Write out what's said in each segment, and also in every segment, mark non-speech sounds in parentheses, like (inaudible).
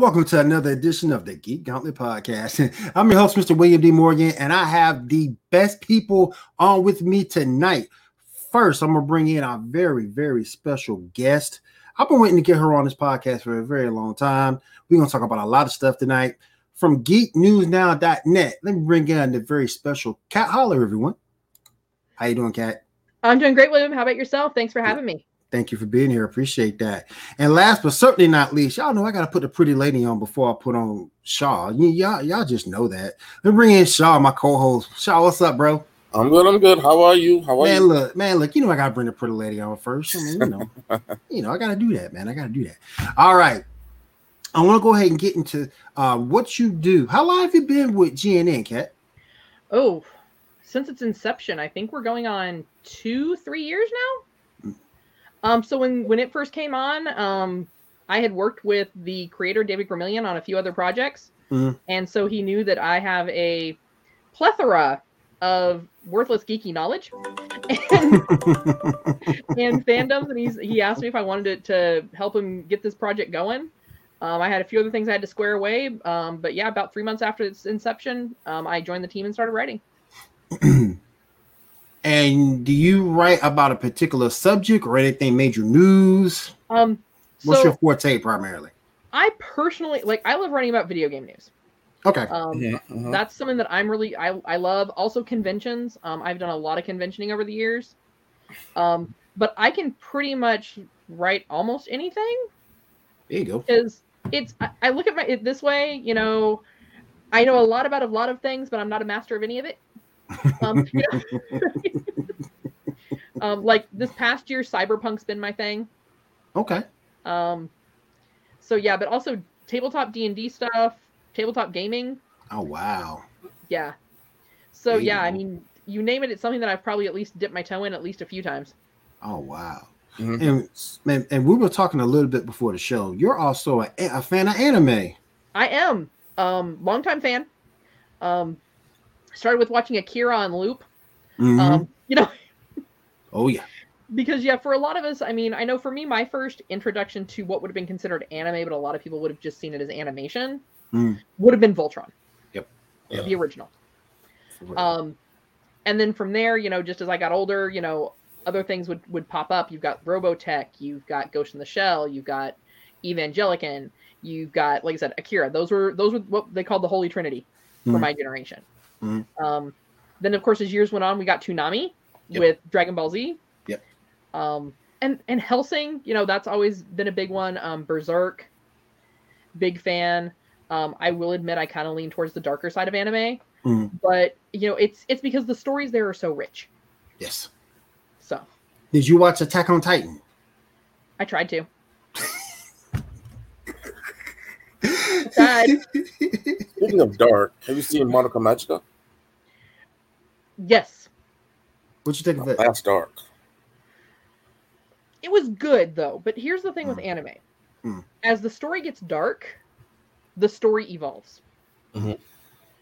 welcome to another edition of the Geek Gauntlet Podcast. (laughs) I'm your host, Mr. William D. Morgan, and I have the best people on with me tonight. First, I'm gonna bring in our very, very special guest. I've been waiting to get her on this podcast for a very long time. We're gonna talk about a lot of stuff tonight from geeknewsnow.net. Let me bring in the very special Kat Holler, everyone. How you doing, Kat? I'm doing great, William. How about yourself? Thanks for having me. Thank you for being here. Appreciate that. And last but certainly not least, y'all know I gotta put the pretty lady on before I put on Shaw. Y- y'all, y'all just know that. Let me bring in Shaw, my co-host. Shaw, what's up, bro? I'm good. I'm good. How are you? How are man, you? Man, look, man, look. You know I gotta bring the pretty lady on first. I mean, you know, (laughs) you know, I gotta do that, man. I gotta do that. All right. I want to go ahead and get into uh, what you do. How long have you been with GNN, Kat? Oh, since its inception, I think we're going on two, three years now. Um, so when when it first came on, um, I had worked with the creator David Gramillion on a few other projects, mm-hmm. and so he knew that I have a plethora of worthless geeky knowledge and, (laughs) and fandoms, and he's he asked me if I wanted to, to help him get this project going. Um, I had a few other things I had to square away, um, but yeah, about three months after its inception, um, I joined the team and started writing. (clears throat) And do you write about a particular subject or anything major news? Um, what's so your forte primarily? I personally like. I love writing about video game news. Okay. Um, yeah, uh-huh. That's something that I'm really I, I love. Also conventions. Um, I've done a lot of conventioning over the years. Um, but I can pretty much write almost anything. There you go. Because it's I, I look at my it this way. You know, I know a lot about a lot of things, but I'm not a master of any of it. Um, (laughs) um, like this past year, Cyberpunk's been my thing. Okay. Um, so yeah, but also tabletop D and D stuff, tabletop gaming. Oh wow. Yeah. So yeah, I mean, you name it, it's something that I've probably at least dipped my toe in at least a few times. Oh wow. Mm-hmm. And, and we were talking a little bit before the show. You're also a, a fan of anime. I am. Um, longtime fan. Um, started with watching Akira on loop. Mm-hmm. Um, you know. oh yeah. (laughs) Because yeah, for a lot of us, I mean, I know for me, my first introduction to what would have been considered anime, but a lot of people would have just seen it as animation, mm. would have been Voltron. Yep. Yeah. The original. Um, and then from there, you know, just as I got older, you know, other things would would pop up. You've got Robotech, you've got Ghost in the Shell, you've got Evangelion, you've got, like I said, Akira. Those were those were what they called the Holy Trinity for mm. my generation. Mm-hmm. Um, then of course, as years went on, we got Toonami yep. with Dragon Ball Z. Yep. Um, and and Hellsing, you know, that's always been a big one. Um, Berserk, big fan. Um, I will admit I kind of lean towards the darker side of anime, mm. but you know, it's it's because the stories there are so rich. Yes. So. Did you watch Attack on Titan? I tried to. (laughs) Speaking of dark, have you seen Madoka Magica? Yes. What'd you think of it? That's dark. It was good though, but here's the thing mm. with anime: mm. as the story gets dark, the story evolves. Mm-hmm.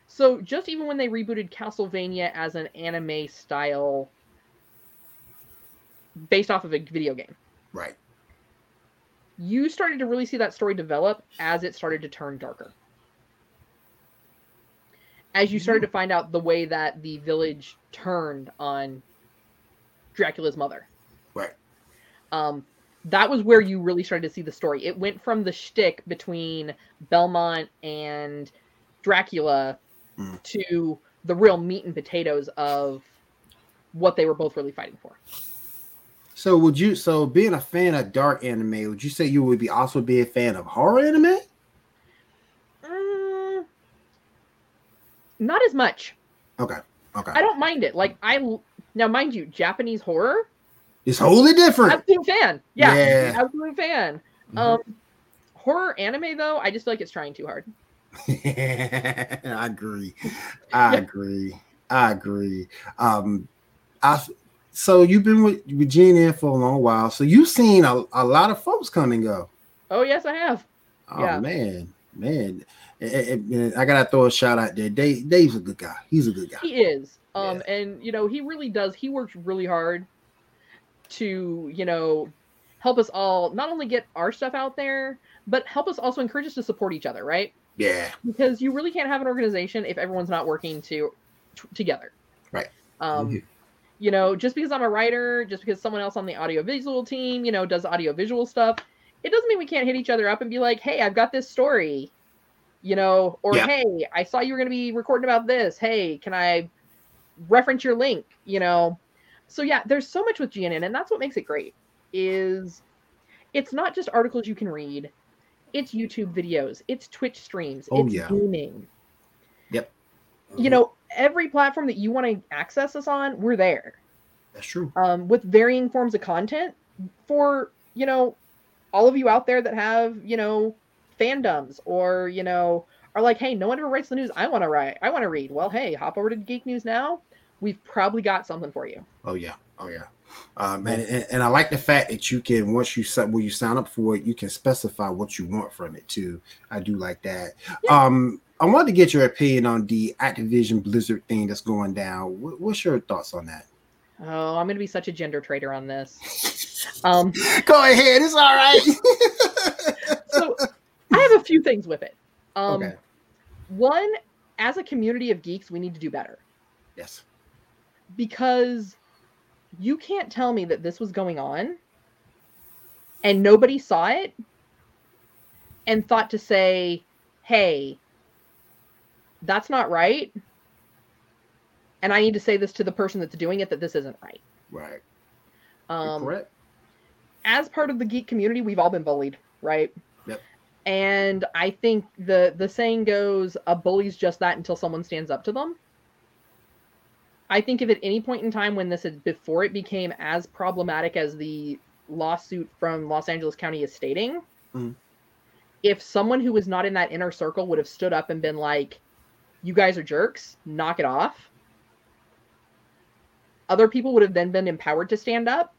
So just even when they rebooted Castlevania as an anime style, based off of a video game, right? You started to really see that story develop as it started to turn darker. As you started to find out the way that the village turned on Dracula's mother. Right. Um, that was where you really started to see the story. It went from the shtick between Belmont and Dracula mm. to the real meat and potatoes of what they were both really fighting for. So would you? So being a fan of dark anime, would you say you would be also be a fan of horror anime? Mm, not as much. Okay. Okay. I don't mind it. Like I now, mind you, Japanese horror. It's wholly different. Absolute fan. Yeah, Yeah. absolute fan. Mhm. Um, horror anime though, I just feel like it's trying too hard. (laughs) I agree. I Yeah. agree. I agree. Um, I so you've been with, with GNN for a long while, so you've seen a, a lot of folks come and go. Oh yes, I have. Oh Yeah. man, man, I gotta throw a shout out there. Dave, Dave's a good guy. He's a good guy. He is. Um, and you know, he really does. He works really hard to, you know, help us all not only get our stuff out there, but help us also encourage us to support each other, right? Yeah, Because you really can't have an organization if everyone's not working to t- together. Right. Um, Mhm. You know, just because I'm a writer, just because someone else on the audiovisual team, you know, does audiovisual stuff, it doesn't mean we can't hit each other up and be like, "Hey, I've got this story." You know, or Yeah. "Hey, I saw you were going to be recording about this. Hey, can I reference your link?" You know. So yeah, there's so much with GNN and that's what makes it great. Is it's not just articles you can read. It's YouTube videos, it's Twitch streams, Oh, it's yeah. gaming. Yep. You know, every platform that you want to access us on, we're there that's true. um, with varying forms of content for you know all of you out there that have you know fandoms or you know are like hey no one ever writes the news i want to write i want to read well hey hop over to geek news now we've probably got something for you Oh yeah, oh yeah. Um, and, and, and I like the fact that you can once you set when you sign up for it, you can specify what you want from it too. I do like that. Um, I wanted to get your opinion on the Activision Blizzard thing that's going down. What's your thoughts on that? oh i'm gonna be such a gender traitor on this (laughs) um Go ahead, it's all right. (laughs) so i have a few things with it um okay. one as a community of geeks we need to do better Yes. because you can't tell me that this was going on and nobody saw it and thought to say, hey, that's not right. And I need to say this to the person that's doing it that this isn't right. Right. You're Um, correct. as part of the geek community, we've all been bullied, right? Yep. And I think the the saying goes, a bully's just that until someone stands up to them. I think if at any point in time when this is before it became as problematic as the lawsuit from Los Angeles County is stating, Mhm. if someone who was not in that inner circle would have stood up and been like, "You guys are jerks, knock it off," other people would have then been empowered to stand up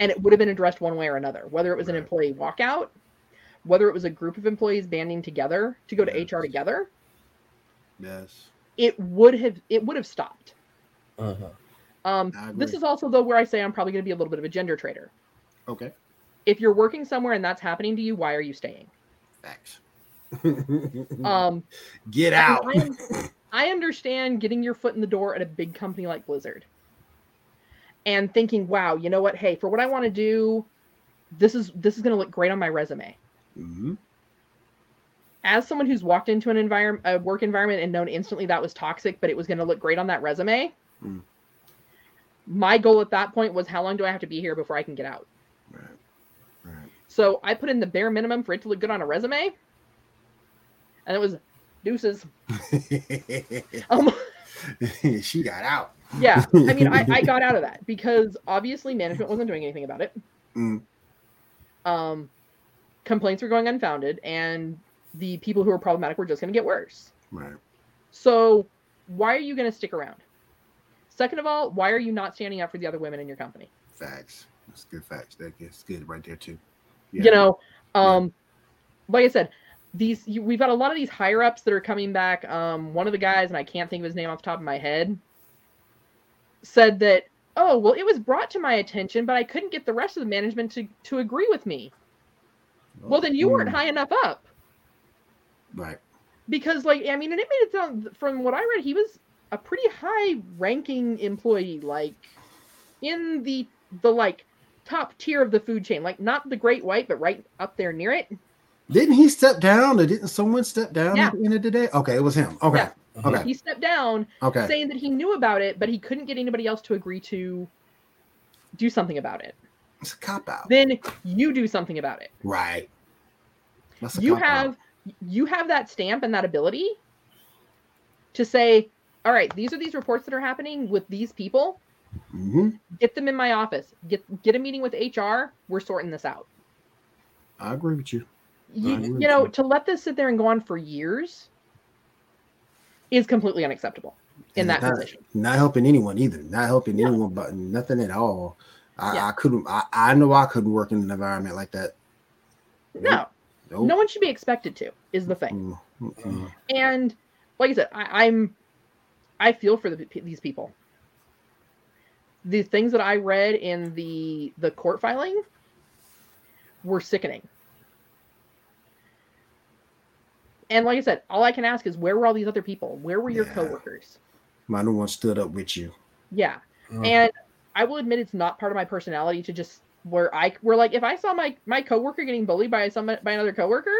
and it would have been addressed one way or another whether it was an employee walkout whether it was a group of employees banding together to go to Yes. hr together Yes. it would have it would have stopped Uh-huh. um, this is also though where i say i'm probably going to be a little bit of a gender trader Okay. if you're working somewhere and that's happening to you why are you staying Facts. (laughs) um, Get out. I, (laughs) I understand getting your foot in the door at a big company like blizzard and thinking wow you know what hey for what i want to do this is this is going to look great on my resume Mhm. as someone who's walked into an environment a work environment and known instantly that was toxic but it was going to look great on that resume Mm. my goal at that point was how long do i have to be here before i can get out Right. Right. so i put in the bare minimum for it to look good on a resume and it was deuces (laughs) um, (laughs) she got out. yeah i mean I, I (laughs) got out of that because obviously management wasn't doing anything about it Mm. um, complaints were going unfounded and the people who were problematic were just going to get worse Right. So, why are you going to stick around? Second of all, why are you not standing up for the other women in your company? Facts. That's good facts. That gets good right there too. You know, um, like I said, these you, we've got a lot of these higher ups that are coming back. Um, one of the guys, and I can't think of his name off the top of my head, said that, oh, well, it was brought to my attention, but I couldn't get the rest of the management to to agree with me. Well, then you weren't Mm. high enough up. Right. because like i mean and it made it sound from what i read he was a pretty high ranking employee like in the the like top tier of the food chain like not the great white but right up there near it Didn't he step down, or didn't someone step down Yeah. at the end of the day? Okay, it was him. Okay. Yeah. Okay. he stepped down Okay. saying that he knew about it but he couldn't get anybody else to agree to do something about it. It's a cop out. Then you do something about it. Right. That's a you have you have that stamp and that ability to say, all right, these are these reports that are happening with these people. Mhm. Get them in my office. Get get a meeting with HR. We're sorting this out. I agree with you. You, you know, to let this sit there and go on for years is completely unacceptable in And that not, position. Not helping anyone either. Not helping Yeah. anyone, but nothing at all. I, Yeah. I couldn't. I, I know I couldn't work in an environment like that. No, Nope. no one should be expected to. Is the thing. Mm, mm-mm. And like I said, I, I'm I feel for the, these people. The things that I read in the the court filing were sickening. And like I said, all I can ask is where were all these other people? Where were your Yeah. coworkers? My new one stood up with you. Yeah. Mm. And I will admit it's not part of my personality to just where I where like if I saw my my coworker getting bullied by some by another coworker,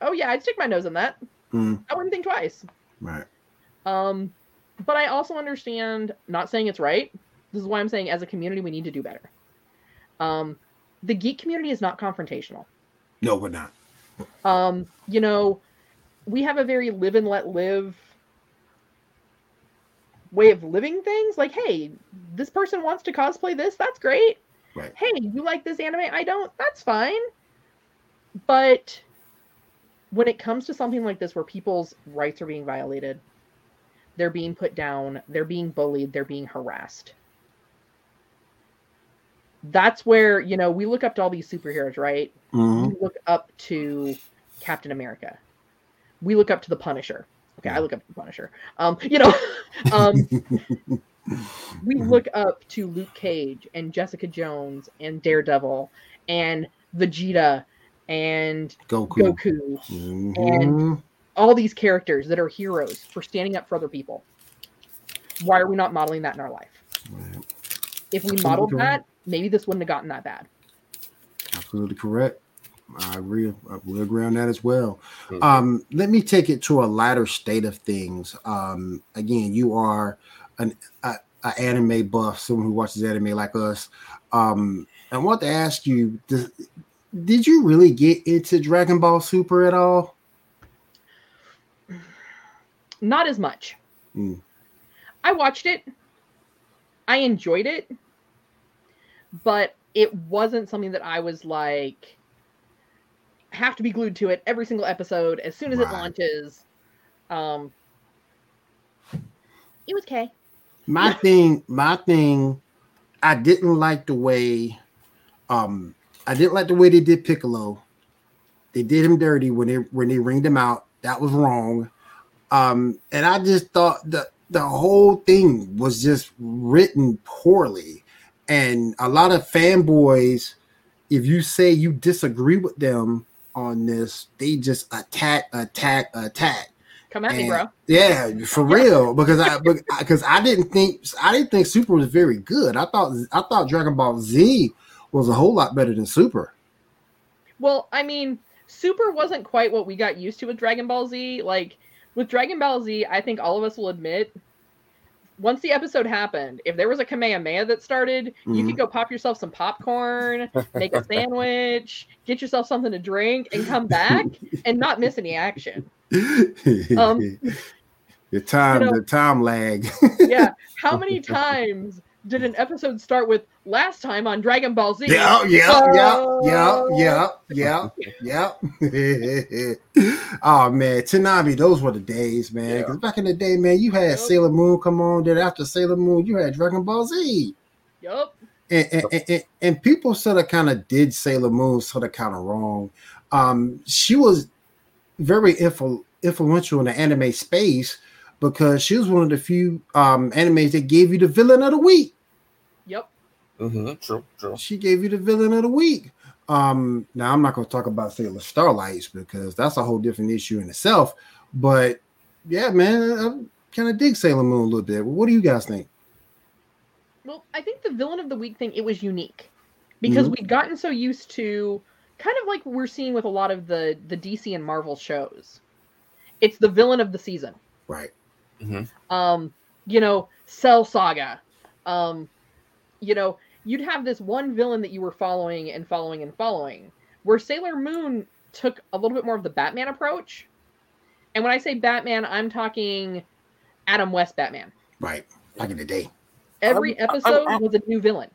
oh yeah, I'd stick my nose in that. Mm, I wouldn't think twice. right. Um, but I also understand, not saying it's right. This is why I'm saying, as a community, we need to do better. Um, the geek community is not confrontational. No, we're not. Um, you know, we have a very live and let live way of living things. Like, hey, this person wants to cosplay this. That's great. Right. Hey, you like this anime? I don't. That's fine. But when it comes to something like this, where people's rights are being violated, they're being put down, they're being bullied, they're being harassed. That's where, you know, we look up to all these superheroes, right? Mhm. Look up to Captain America. We look up to the Punisher. Okay, I look up to the Punisher. Um, you know, (laughs) um, (laughs) we look up to Luke Cage and Jessica Jones and Daredevil and Vegeta and Goku. Goku. Mhm. All these characters that are heroes for standing up for other people. Why are we not modeling that in our life? Right. If we modeled that, maybe this wouldn't have gotten that bad. Absolutely correct. I agree. I will agree on that as well. Mhm. Um, let me take it to a lighter state of things. Um, again, you are an a, a anime buff, someone who watches anime like us. Um, I want to ask you: Does, Did you really get into Dragon Ball Super at all? Not as much. Mm. I watched it. I enjoyed it. But it wasn't something that I was like have to be glued to it every single episode as soon as it launches. Um it was okay. My thing, my thing, I didn't like the way, um, I didn't like the way they did Piccolo. They did him dirty when they when they ringed him out. That was wrong. Um, and I just thought the the whole thing was just written poorly. And a lot of fanboys, if you say you disagree with them on this, they just attack, attack, attack. Come at me, bro. Yeah, for real. Because I because I didn't think I didn't think Super was very good. I thought I thought Dragon Ball Z was a whole lot better than Super. Well, I mean, Super wasn't quite what we got used to with Dragon Ball Z. Like with Dragon Ball Z, I think all of us will admit once the episode happened, if there was a Kamehameha that started, you Mhm. could go pop yourself some popcorn, make a (laughs) sandwich, get yourself something to drink, and come back and not miss any action. (laughs) Um, the time you know- the time lag. Yeah. (laughs) How many times did an episode start with last time on Dragon Ball Z? yeah, yeah, yeah, Oh. yeah, yeah, yeah, yeah. (laughs) oh man, Toonami, those were the days, man. Yeah. Because back in the day, man, you had Yep. Sailor Moon come on. Then after Sailor Moon, you had Dragon Ball Z. Yep. and, and, and, and- and people sort of kind of did Sailor Moon sort of kind of wrong. Um, she was very influ- influential in the anime space because she was one of the few um, animes that gave you the villain of the week. Yep. Mm-hmm. True, true. She gave you the villain of the week. Um, now I'm not going to talk about Sailor Starlights because that's a whole different issue in itself. But yeah, man, I kind of dig Sailor Moon a little bit. What do you guys think? Well, I think the villain of the week thing it was unique because Mhm. we'd gotten so used to kind of like we're seeing with a lot of the the DC and Marvel shows. It's the villain of the season. Right. Um, you know, Cell Saga. Um, you know, you'd have this one villain that you were following and following and following. Where Sailor Moon took a little bit more of the Batman approach. And when I say Batman, I'm talking Adam West Batman. Right. Back in the day. Every I'm- I'm- episode I'm- was a new villain.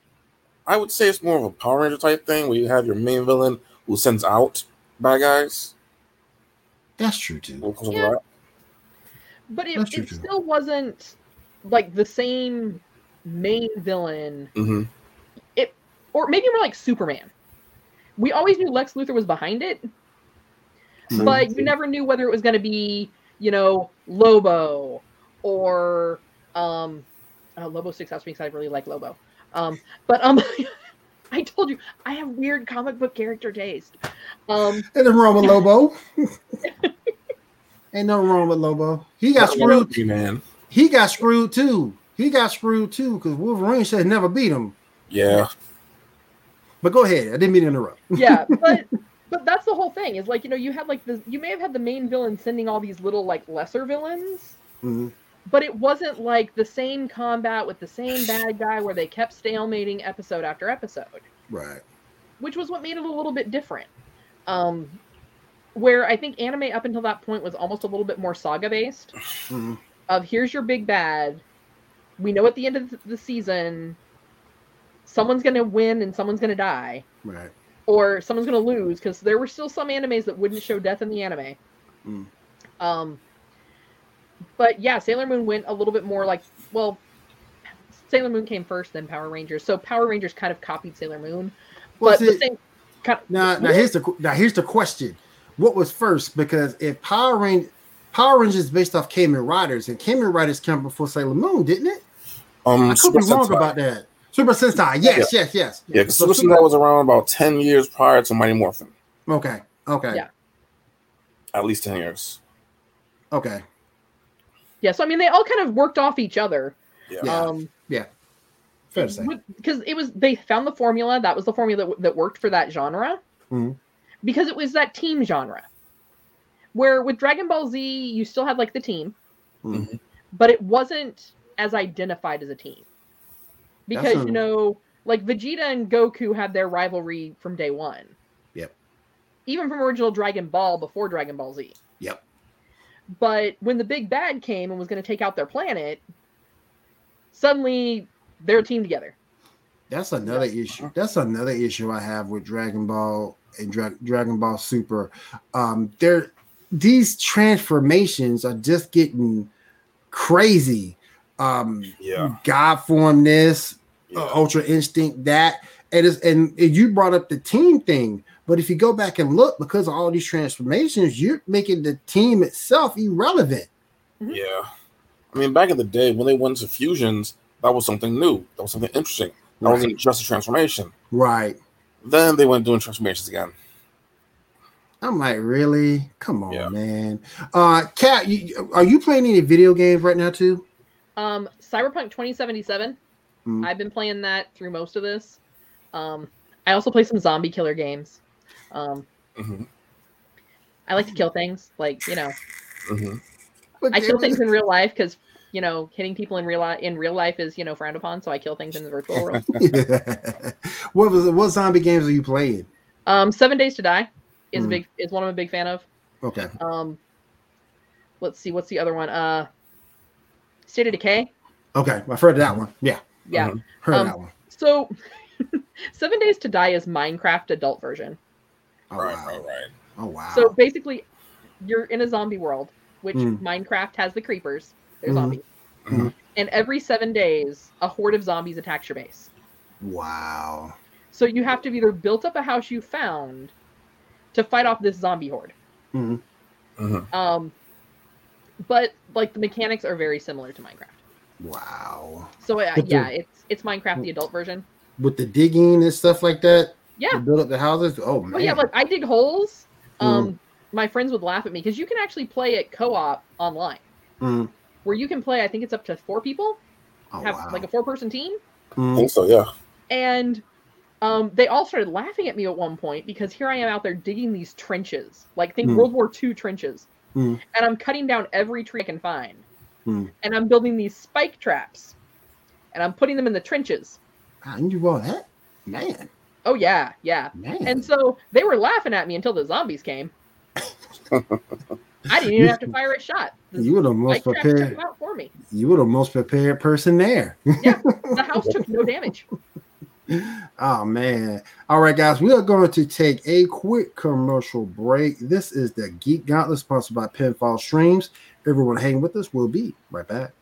I would say it's more of a Power Ranger type thing where you have your main villain who sends out bad guys. That's true too. What comes with Yeah. That? But it, it still wasn't like the same main villain, Mhm. or maybe more like Superman. We always knew Lex Luthor was behind it, Mhm. but you never knew whether it was going to be, you know, Lobo or um, oh, Lobo sticks out to me because I really like Lobo. Um, but um, (laughs) I told you I have weird comic book character taste. Um, Ain't nothing wrong with Lobo. (laughs) Ain't nothing wrong with Lobo. He got screwed. Lucky man. He got screwed too. He got screwed too because Wolverine said never beat him. Yeah. But go ahead. I didn't mean to interrupt. (laughs) yeah, but but that's the whole thing. Is like you know you had like the you may have had the main villain sending all these little like lesser villains, Mhm. but it wasn't like the same combat with the same bad guy where they kept stalemating episode after episode, Right. which was what made it a little bit different. Um, where I think anime up until that point was almost a little bit more saga based. Mhm. Of here's your big bad. We know at the end of the- the season, someone's gonna win and someone's gonna die Right. or someone's going to lose because there were still some animes that wouldn't show death in the anime. Mm. Um, but yeah, Sailor Moon went a little bit more like well, Sailor Moon came first, then Power Rangers. So Power Rangers kind of copied Sailor Moon, Was but the it same kind of, now? Now here's the now here's the question: What was first? Because if Power Rangers Power Rangers is based off Kamen Riders, and Kamen Riders came before Sailor Moon, didn't it? Um, I could Super be wrong Sentai. about that. Super Sentai, yes, yes, yes. Yeah, 'cause So Super Super- Sentai was around about ten years prior to Mighty Morphin. Okay, okay, Yeah. At least ten years. okay. yeah. So I mean, they all kind of worked off each other. Yeah. Yeah. Um, Fair to say. because it was they found the formula that was the formula that, that worked for that genre Mhm. Because it was that team genre where with dragon ball z you still had like the team Mhm. but it wasn't as identified as a team because a- you know like vegeta and goku had their rivalry from day one Yep. even from original dragon ball before dragon ball z Yep. but when the big bad came and was going to take out their planet suddenly they're a team together That's another issue. That's another issue I have with Dragon Ball and Dra- Dragon Ball Super. Um, there, these transformations are just getting crazy. Um, Yeah. God form this, Yeah. uh, Ultra Instinct that, and it's, and you brought up the team thing. But if you go back and look, because of all these transformations, you're making the team itself irrelevant. Yeah. I mean, back in the day when they went to fusions, that was something new. That was something interesting. That wasn't just a transformation. Right. Then they went doing transformations again. I'm like, really? Come on, Yeah. man. Uh, Kat, you, are you playing any video games right now too? Um, Cyberpunk 2077. Mm. I've been playing that through most of this. Um, I also play some zombie killer games. Um, hmm I like to kill things, like you know, hmm I kill things in real life because you know hitting people in real life in real life is you know frowned upon. So I kill things in the virtual world. (laughs) what was what zombie games are you playing? um, Seven Days to Die is a Mm. big is one I'm a big fan of. Okay. Um, let's see, what's the other one? Uh, State of Decay. Okay. I've heard of that one. Yeah. Yeah. Mhm. Heard Um, of that one. So, (laughs) Seven Days to Die is Minecraft adult version. Oh, right, wow. right, right. Oh wow. So basically, you're in a zombie world, which Mm. Minecraft has the creepers. They're Mhm. zombies. Mhm. And every seven days, a horde of zombies attacks your base. wow. So you have to have either built up a house you found to fight off this zombie horde. Mhm. Mhm. Um, but like the mechanics are very similar to Minecraft. Wow. So uh, But the- yeah, it's it's Minecraft the adult version. With the digging and stuff like that. Yeah. build up the houses. Oh man. Well, yeah, like I dig holes. Um, my friends would laugh at me because you can actually play it co-op online, Mm. Where you can play. I think it's up to four people. Oh Have wow. like a four-person team. I Mm. think so, yeah. and um, they all started laughing at me at one point because here I am out there digging these trenches, like think Hmm. World War II trenches, Hmm. and I'm cutting down every tree I can find, Hmm. and I'm building these spike traps, and I'm putting them in the trenches, I knew all that, man, Oh yeah, yeah. man. And so they were laughing at me until the zombies came. (laughs) I didn't even have to fire a shot. You were the most prepared. for me. You were the most prepared person there. Yeah, the house took no damage. (laughs) Oh man. All right, guys, we are going to take a quick commercial break. This is the Geek Gauntlet sponsored by Pinfall Streams. Everyone hang with us. We'll be right back.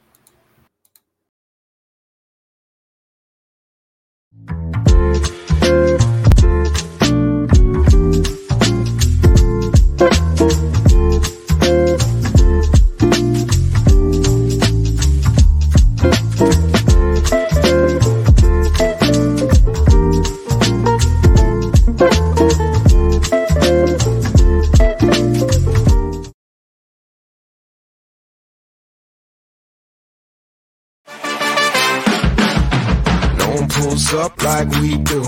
Up like we do.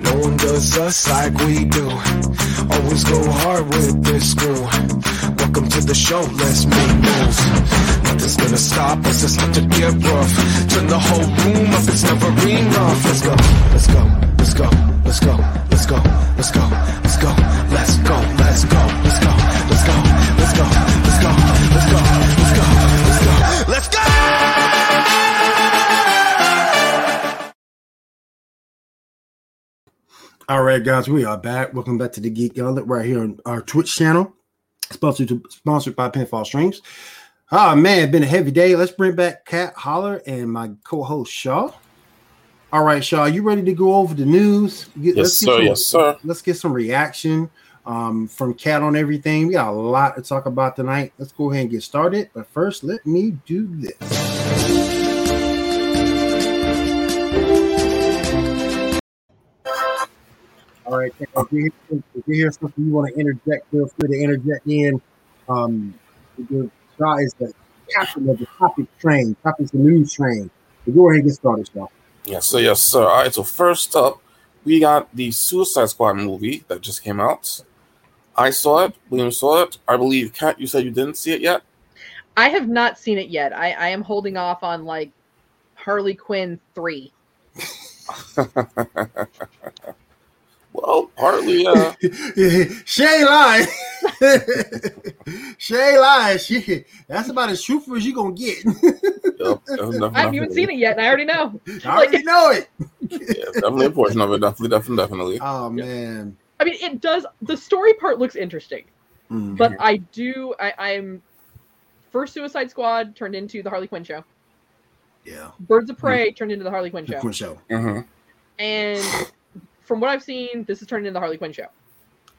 No one does us like we do. Always go hard with this crew. Welcome to the show, let's make moves. Nothing's gonna stop us, it's not to get rough. Turn the whole room up, it's never enough. Let's go, let's go, let's go, let's go, let's go, let's go, let's go, let's go, let's go, let's go, let's go, let's go, let's go, let's go, let's go, let's go, let's go. All right, guys, we are back. Welcome back to the Geek Gauntlet right here on our Twitch channel, sponsored to, sponsored by Pinfall Streams. Oh man, it's been a heavy day. Let's bring back Kat Holler and my co-host Shaw. All right, Shaw, you ready to go over the news? Get- Yes, sir. some- Yes, sir. Let's get some reaction um, from Cat on everything. We got a lot to talk about tonight. Let's go ahead and get started. But first, let me do this. All right, if you hear, if you hear something you want to interject, feel free to interject in. Um, the Shaw is the captain of the topic train. Topic's the news train. So go ahead and get started, Shaw. Yes, sir. Yes, sir. All right. So first up, we got the Suicide Squad movie that just came out. I saw it. William saw it. I believe, Kat, you said you didn't see it yet. I have not seen it yet. I, I am holding off on like Harley Quinn three. (laughs) well, partly. Uh, Shay lied. Shay lied. She, that's about as truthful as you're gonna get. yep, (laughs) I haven't even seen it yet, and I already know. I already know it. Yeah, definitely a portion of it. Definitely, definitely, definitely. Oh man. I mean, it does. The story part looks interesting, Mm. but I do. I, I'm first Suicide Squad turned into the Harley Quinn show. yeah. Birds of Prey turned into the Harley Quinn The show, Quinn show. hmm and from what I've seen, this is turned into the Harley Quinn show.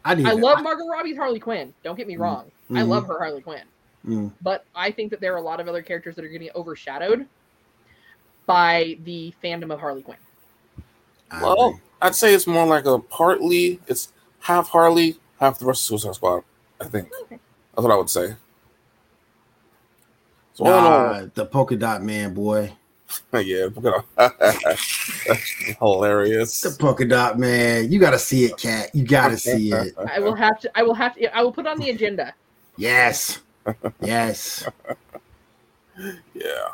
I. I love Margot Robbie's Harley Quinn. Don't get me wrong. I Mhm. love her Harley Quinn. Mm. But I think that there are a lot of other characters that are getting overshadowed by the fandom of Harley Quinn. I Well, agree. I'd say it's more like a partly. It's half Harley, half the rest of Suicide Squad. I think Okay. that's what I would say. So all in all, Nah, the polka dot man, boy. (laughs) yeah, look at That's hilarious. The polka dot man. You gotta see it, Kat. You gotta (laughs) see it. I will have to. I will have to. I will put it on the agenda. Yes. (laughs) Yes. Yeah.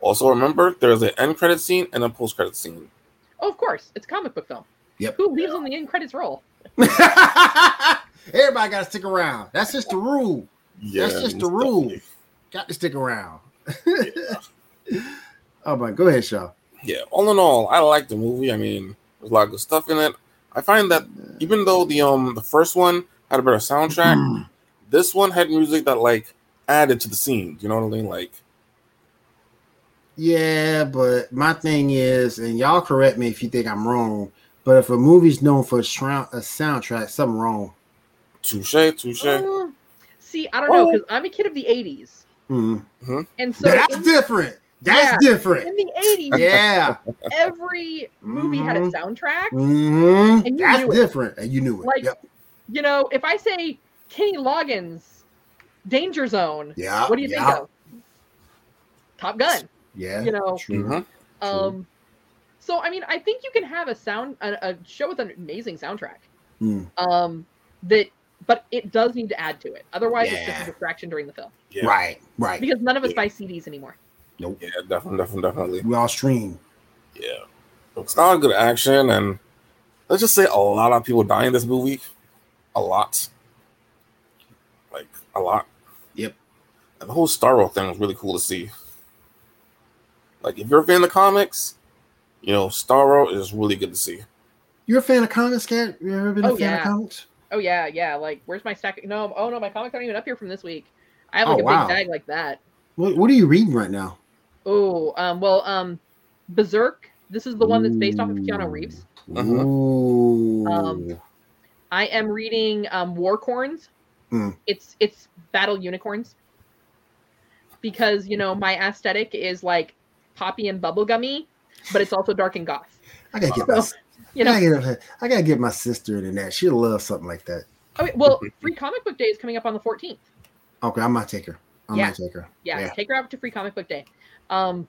Also, remember there's an end credit scene and a post credit scene. Oh, of course, it's a comic book film. Yep. Who leaves on the end credits roll? Everybody gotta stick around. That's just the rule. Yeah, That's just the rule. definitely. Got to stick around. Oh my, go ahead, Shaw. Yeah. All in all, I like the movie. I mean, there's a lot of good stuff in it. I find that even though the um the first one had a better soundtrack, Mm. this one had music that like added to the scene. You know what I mean? Like, Yeah, but my thing is, and y'all correct me if you think I'm wrong, but if a movie's known for a, shroud, a soundtrack, something wrong. touche, touche. Uh, see, I don't know because I'm a kid of the '80s, Mm. and so That's in, different. That's different. in the '80s, Yeah. every movie had a Mhm. soundtrack. hmm And you That's knew it. different. And you knew it. Like- yep. You know, if I say Kenny Loggins, Danger Zone, Yeah. what do you yeah, think of? Top Gun. Yeah. You know, True. Mhm. um, so I mean, I think you can have a sound a, a show with an amazing soundtrack. Mm. Um, that, but it does need to add to it. Otherwise, it's just a distraction during the film Yeah. Right. Right. because none of us Yeah. buy CDs anymore. Nope. Yeah, definitely, definitely, definitely. We all stream. Yeah. It's not a good action, and let's just say a lot of people die in this movie. A lot. Like, a lot. Yep. And the whole Starro thing was really cool to see. Like, if you're a fan of the comics, you know, Starro is really good to see. You're a fan of comics, Kat? You ever been a Oh, fan yeah. of comics? Oh yeah, yeah. Like, where's my stack? No, oh no, my comics aren't even up here from this week. I have like Oh, a wow. big bag like that. What, what are you reading right now? Oh, um, well, um, Berserk. This is the one that's based off of Keanu Reeves. Ooh. Um, I am reading um, Warcorns. Mm. It's it's battle unicorns. Because you know my aesthetic is like poppy and bubblegummy, but it's also dark and goth. I gotta get my, So, (laughs) you I, know, gotta get, I gotta get my sister in that. She'll love something like that. okay, well, (laughs) free comic book day is coming up on the 14th. Okay, I might take her. I Yeah. take her. Yeah, Yeah. take her out to free comic book day. Um,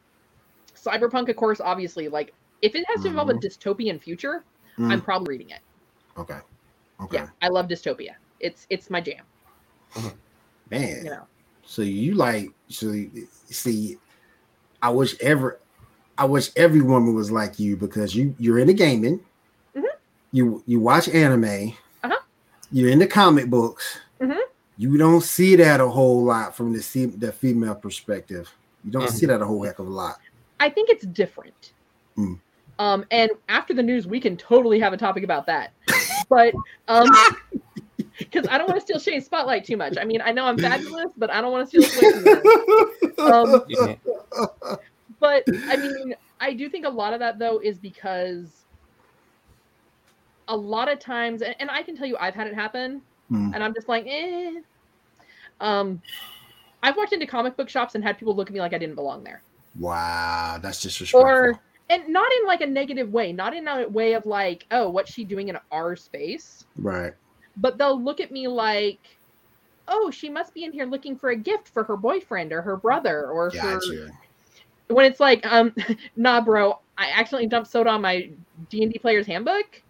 Cyberpunk, of course, obviously, like if it has to involve a dystopian future, Mm, I'm probably reading it. okay. Okay. Yeah, I love dystopia. It's it's my jam. Man. You know. So you like so see I wish ever I wish every woman was like you because you you're into gaming. Mhm. You you watch anime. Uh-huh. You're into comic books. Mhm. You don't see that a whole lot from the se- the female perspective. You don't Mhm. see that a whole heck of a lot. I think it's different. Mm. Um, and after the news, we can totally have a topic about that. But um, (laughs) because I don't want to steal Shane's spotlight too much. I mean, I know I'm fabulous, but I don't want to steal away from her. Um, Mhm. (laughs) but I mean, I do think a lot of that though is because a lot of times, and, and I can tell you, I've had it happen, Mm. and I'm just like, eh. Um, I've walked into comic book shops and had people look at me like I didn't belong there. Wow, that's disrespectful. or and not in like a negative way not in a way of like oh what's she doing in our space right. but they'll look at me like oh she must be in here looking for a gift for her boyfriend or her brother or her when it's like um (laughs) nah bro i accidentally dumped soda on my d&d player's handbook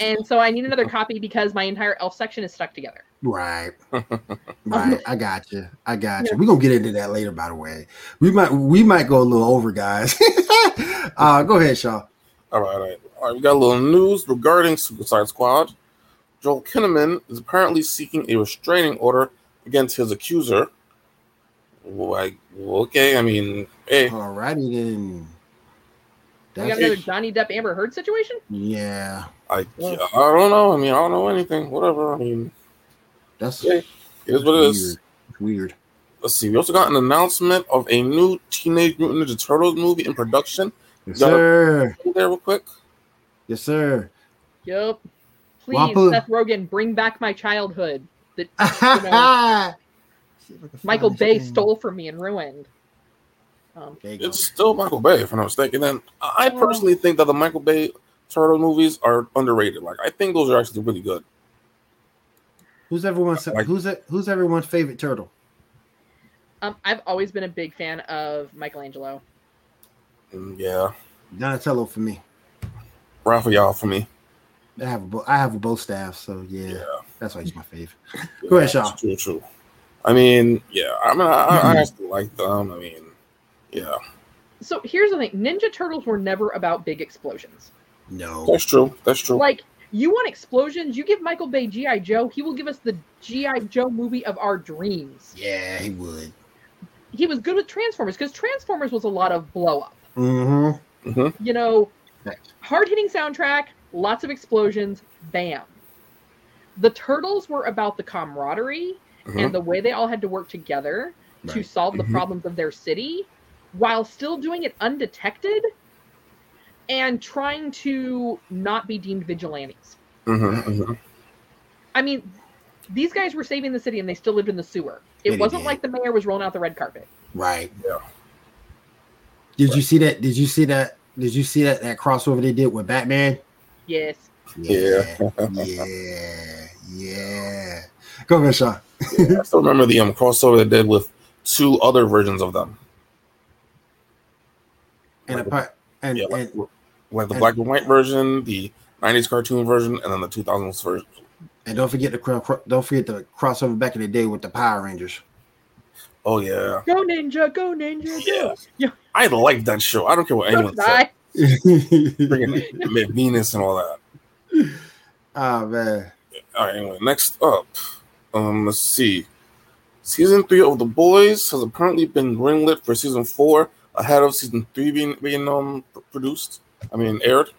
and so i need another copy because my entire elf section is stuck together Right. (laughs) Right. (laughs) I got you. I got you. We're gonna get into that later, by the way. We might we might go a little over, guys. (laughs) uh go ahead, Shaw. All right, all right. All right, we got a little news regarding Suicide Squad. Joel Kinnaman is apparently seeking a restraining order against his accuser. Like, okay, I mean, hey, Alrighty then. we got another johnny depp amber heard situation yeah. I, I don't know. I mean, I don't know anything. Whatever. I mean, That's Yeah, it is what it is. weird. It's weird. Let's see. We also got an announcement of a new Teenage Mutant Ninja Turtles movie in production. Yes, sir. There, real quick. Yes, sir. yep please Wappa. seth rogen bring back my childhood that (laughs) See if I can michael bay thing. stole from me and ruined um, There go. It's still Michael Bay, if I'm not mistaken. And I Oh. personally think that the Michael Bay Turtle movies are underrated. Like, I think those are actually really good. Who's everyone's Like- who's it, who's everyone's favorite turtle? Um, I've always been a big fan of Michelangelo. Yeah, Donatello for me. Raphael for me. I have a bo- I have a bow staff, so yeah, Yeah. that's why he's my favorite. (laughs) Go ahead, Shaw. It's True, true. I mean, yeah. I mean, I, I, I (clears throat) actually like them. I mean, yeah, So here's the thing: Ninja Turtles were never about big explosions. No. that's true. That's true. Like you want explosions, you give Michael Bay GI Joe, he will give us the GI Joe movie of our dreams. Yeah, he would. He was good with Transformers because Transformers was a lot of blow up. Mm-hmm. You know, hard hitting soundtrack, lots of explosions, bam. The Turtles were about the camaraderie Mhm. and the way they all had to work together to solve the Mhm. problems of their city while still doing it undetected and trying to not be deemed vigilantes. Mhm, mhm. I mean, these guys were saving the city and they still lived in the sewer. It Yeah, wasn't did. like the mayor was rolling out the red carpet. Right. Yeah. Did you see that? Did you see that? Did you see that that crossover they did with Batman? Yes. Yeah. yeah, yeah. Go ahead, Shaw. I still remember the um, crossover they did with two other versions of them, And a part and, Yeah, like, and like the And- black and white version, the '90s cartoon version, and then the 2000s version. and don't forget the cro- cro- don't forget the crossover back in the day with the Power Rangers. Oh yeah, Go ninja, go ninja, go. yeah. Yeah. I like that show. I don't care what So anyone did says. I. (laughs) Freaking Venus and all that. oh (laughs) man. All right, anyway, next up, um, let's see. Season three of The Boys has apparently been greenlit for season four ahead of season three being being um produced. I mean aired.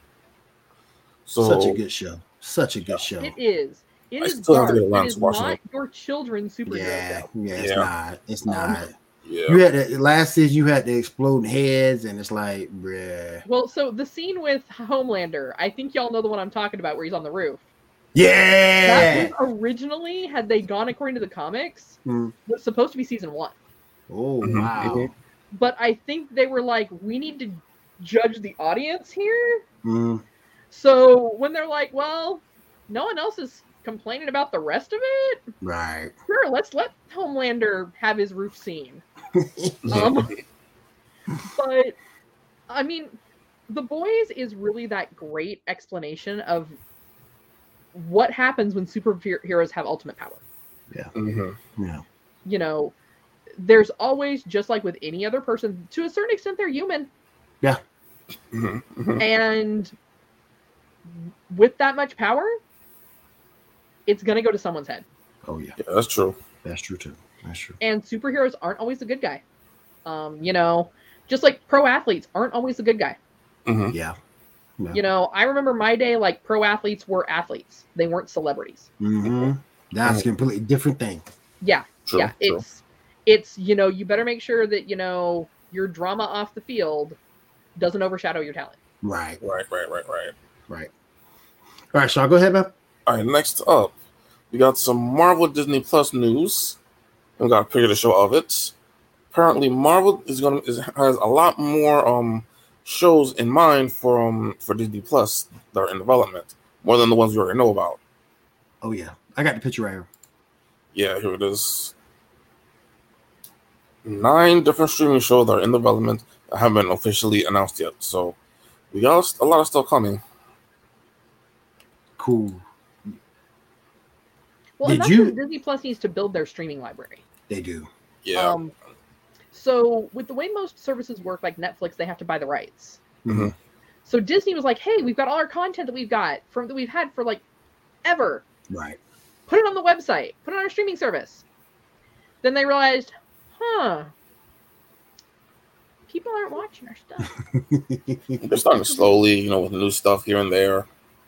So Such a good show. Such a good show. It is. It I is still have to dark. get around It is not it. your children's superhero Yeah, show. yeah, it's Yeah. not. It's Um, not. yeah, You had the last season. You had the exploding heads, and it's like, bruh. Well, so the scene with Homelander, I think y'all know the one I'm talking about, where he's on the roof. Yeah. That was originally, had they gone according to the comics, Mm. was supposed to be season one. Oh Mhm, wow. mhm. But I think they were like, we need to judge the audience here. Mm. So when they're like, well, no one else is complaining about the rest of it, Right. sure, let's let Homelander have his roof scene. (laughs) Um, but I mean, The Boys is really that great explanation of what happens when superheroes have ultimate power. Mhm. yeah. You know, there's always just like with any other person, to a certain extent, they're human, Mhm. Mhm. and with that much power, it's gonna go to someone's head. Oh yeah. Yeah, that's true. That's true too. That's true. And superheroes aren't always the good guy. Um, you know, just like pro athletes aren't always the good guy. Mhm. Yeah. Yeah. You know, I remember my day like pro athletes were athletes. They weren't celebrities. hmm That's a completely different thing. Yeah. True. yeah. true. It's it's, you know, you better make sure that, you know, your drama off the field doesn't overshadow your talent. Right. Right, right, right, right. Right. All right, Sean, go ahead, man. All right, next up, we got some Marvel Disney Plus news. We got a picture to show of it. Apparently, Marvel is gonna is, has a lot more um shows in mind for um for Disney Plus that are in development, more than the ones we already know about. Oh yeah. I got the picture right here. Yeah, here it is. Nine different streaming shows that are in development that haven't been officially announced yet. So we got a lot of stuff coming. Cool. Well, Did and that's you- Disney Plus needs to build their streaming library. They do. Yeah. Um, so with the way most services work, like Netflix, they have to buy the rights. Mhm. So Disney was like, "Hey, we've got all our content that we've got from that we've had for like ever. Right. Put it on the website. Put it on our streaming service." Then they realized, "Huh, people aren't watching our stuff." (laughs) They're starting slowly, you know, with new stuff here and there.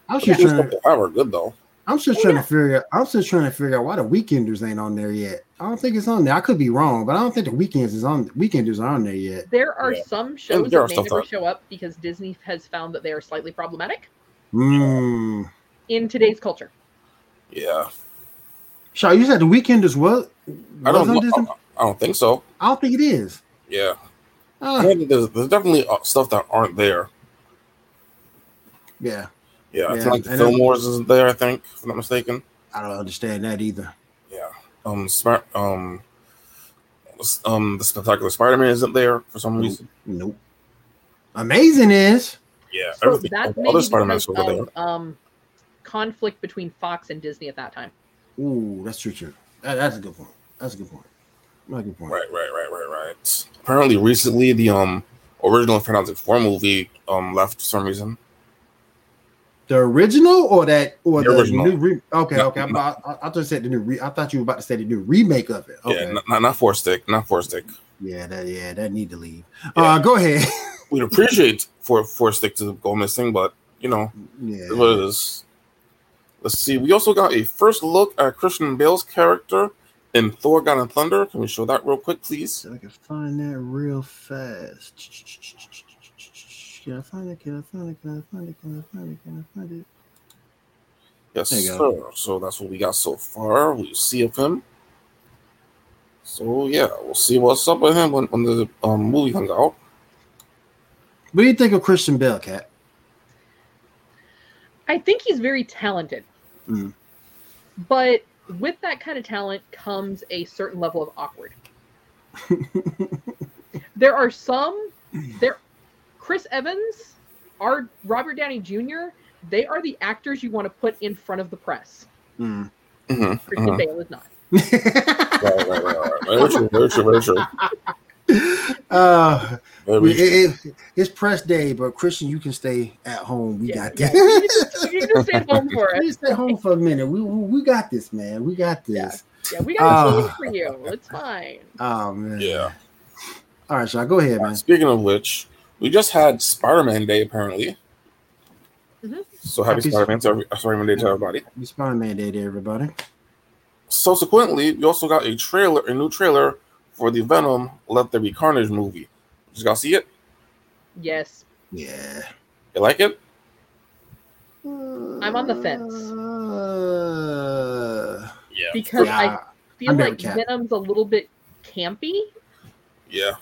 I was The just new trying. stuff they have are good though. I'm just Oh, trying yeah. to figure. I'm just trying to figure out why the Weekenders ain't on there yet. I don't think it's on there. I could be wrong, but I don't think the Weekends is on. Weekenders are on there yet. There are Yeah. some shows there are that may never that- show up because Disney has found that they are slightly problematic Mm. in today's culture. Yeah. Shaw, you said the Weekenders what? I don't was on know. Disney? I don't think so. I don't think it is. Yeah. Ah, I think there's, there's definitely uh, stuff that aren't there. yeah, Yeah. I Yeah, think like the and Film Wars isn't there, I think, if I'm not mistaken. I don't understand that either. Yeah. Um smart um um the spectacular Spider-Man isn't there for some reason. Nope. Amazing is. Yeah. So everything that's all Spider-Man because shows are there. um, conflict between Fox and Disney at that time. Ooh, that's true. True. That- that's a good point. That's a good point. Right, right, right, right, right. Apparently recently the um original Fantastic Four movie um left for some reason. The original or that or The the, original. new? Re- okay, No, okay. I'm no. about, I, I thought said the new. Re- I thought you were about to say the new remake of it. Okay. Yeah, not, not, not four stick, not four stick. Yeah, that yeah, that need to leave. Yeah. Uh go ahead. (laughs) We'd appreciate for four stick to go missing, but you know, yeah. It is. Let's see. We also got a first look at Christian Bale's character in Thor: God and Thunder. Can we show that real quick, please? So I can find that real fast. Can I find it? Can I find it? Can I find it? Can I find it? Can I find it? Yes, sir. go. So that's what we got so far. We see of him. So yeah, we'll see what's up with him when, when the um, movie comes out. What do you think of Christian Bale, Kat? I think he's very talented. Mm. But with that kind of talent comes a certain level of awkward. (laughs) there are some there Chris Evans, our Robert Downey Jr., they are the actors you want to put in front of the press. Mm. hmm Christian Bale is not. Right, right, right, right. Very true. Very true. Very true. (laughs) (laughs) Uh, we- it- it- it's press day, but Christian, you can stay at home. We Yeah, got yeah, this. you can just- you can just stay home (laughs) for You it. stay home for a minute. We we we got this, man. We got this. Yeah. Yeah, we got a Oh. team for you. It's fine. Oh man. Yeah. All right, Sean, go ahead, man. Speaking of which, we just had Spider Man Day apparently. Mhm. So happy Happy- Spider Man to every, Spider Man Day to everybody. We Spider Man Day to everybody. Subsequently, we also got a trailer, a new trailer for the Venom Let There Be Carnage movie. Did you guys see it? Yes. Yeah. You like it? I'm on the fence. Uh, Yeah. Because yeah. I feel I'm like. Venom's a little bit campy. Yeah.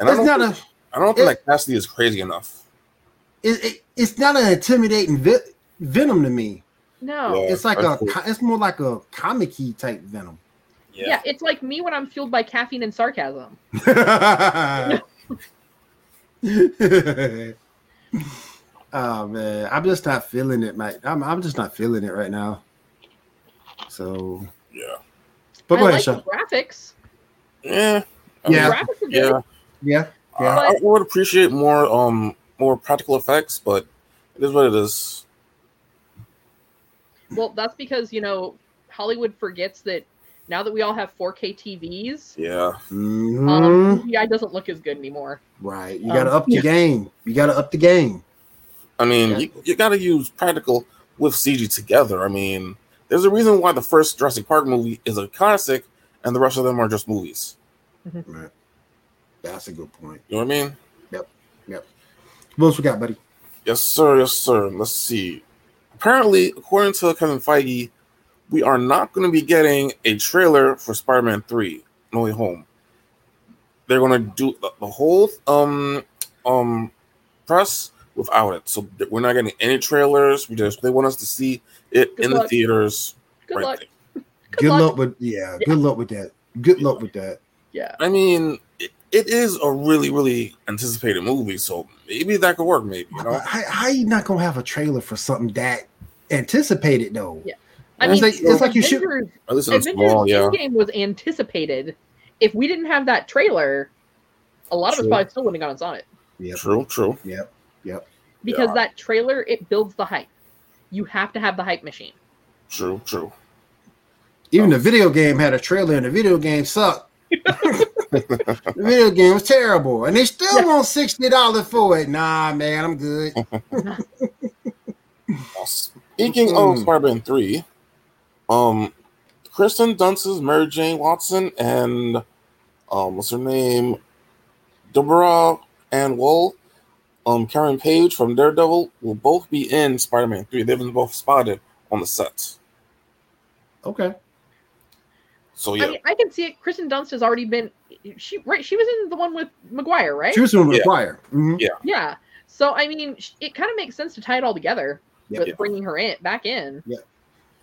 And I don't, not think, a. I don't think it- that Kasady is crazy enough. It, it, it's not an intimidating vi- venom to me. No. Yeah. It's like a. cool. It's more like a comic-y type venom. Yeah. it's like me when I'm fueled by caffeine and sarcasm. (laughs) oh man, I'm just not feeling it, mate. I'm I'm just not feeling it right now. So, Yeah. but go I ahead, like Sean. the graphics. Yeah. I Yeah. mean, Graphics are good. yeah. Yeah, I, yeah. I would appreciate more um more practical effects, but it is what it is. Well, that's because, you know, Hollywood forgets that now that we all have 4K TVs, Yeah. Um, CGI doesn't look as good anymore. right. You got to um, up the yeah. game. You got to up the game. I mean, Yeah. you, you got to use practical with CG together. I mean, there's a reason why the first Jurassic Park movie is a classic, and the rest of them are just movies. Right. That's a good point. You know what I mean? Yep, yep. What else we got, buddy? Yes, sir. Yes, sir. Let's see. Apparently, according to Kevin Feige, we are not going to be getting a trailer for Spider-Man Three: No Way Home. They're going to do the, the whole um um press without it, so we're not getting any trailers. We just they want us to see it Good in the theaters. Good right luck. there. (laughs) Good Good luck. luck with yeah. Good luck with that. Good luck with that. Yeah. I mean, it, it is a really, really anticipated movie, so maybe that could work. Maybe you know. But how, how you not gonna have a trailer for something that anticipated though? Yeah. I mean, like- it's like you should- Avengers, At least in Avengers small, yeah. Endgame was anticipated. If we didn't have that trailer, a lot of us probably still wouldn't have gone and saw it Yep. True, true. Yep. Yep. because Yeah. that trailer it builds the hype. You have to have the hype machine. True, true. Even the video game had a trailer, and the video game sucked. (laughs) the video game was terrible, and they still want sixty dollars for it. Nah, man, I'm good. (laughs) Speaking of Mm. Spider-Man Three, um, Kirsten Dunst's Mary Jane Watson and um, what's her name, Deborah Ann Woll, um, Karen Page from Daredevil will both be in Spider-Man Three. They've been both spotted on the set. Okay. So I yeah, mean, I can see it. Kristen Dunst has already been. She right. She was in the one with Maguire, right? She was doing Yeah. require. Mhm. Yeah. So I mean, it kind of makes sense to tie it all together Yep. with Yeah. bringing her in back in. And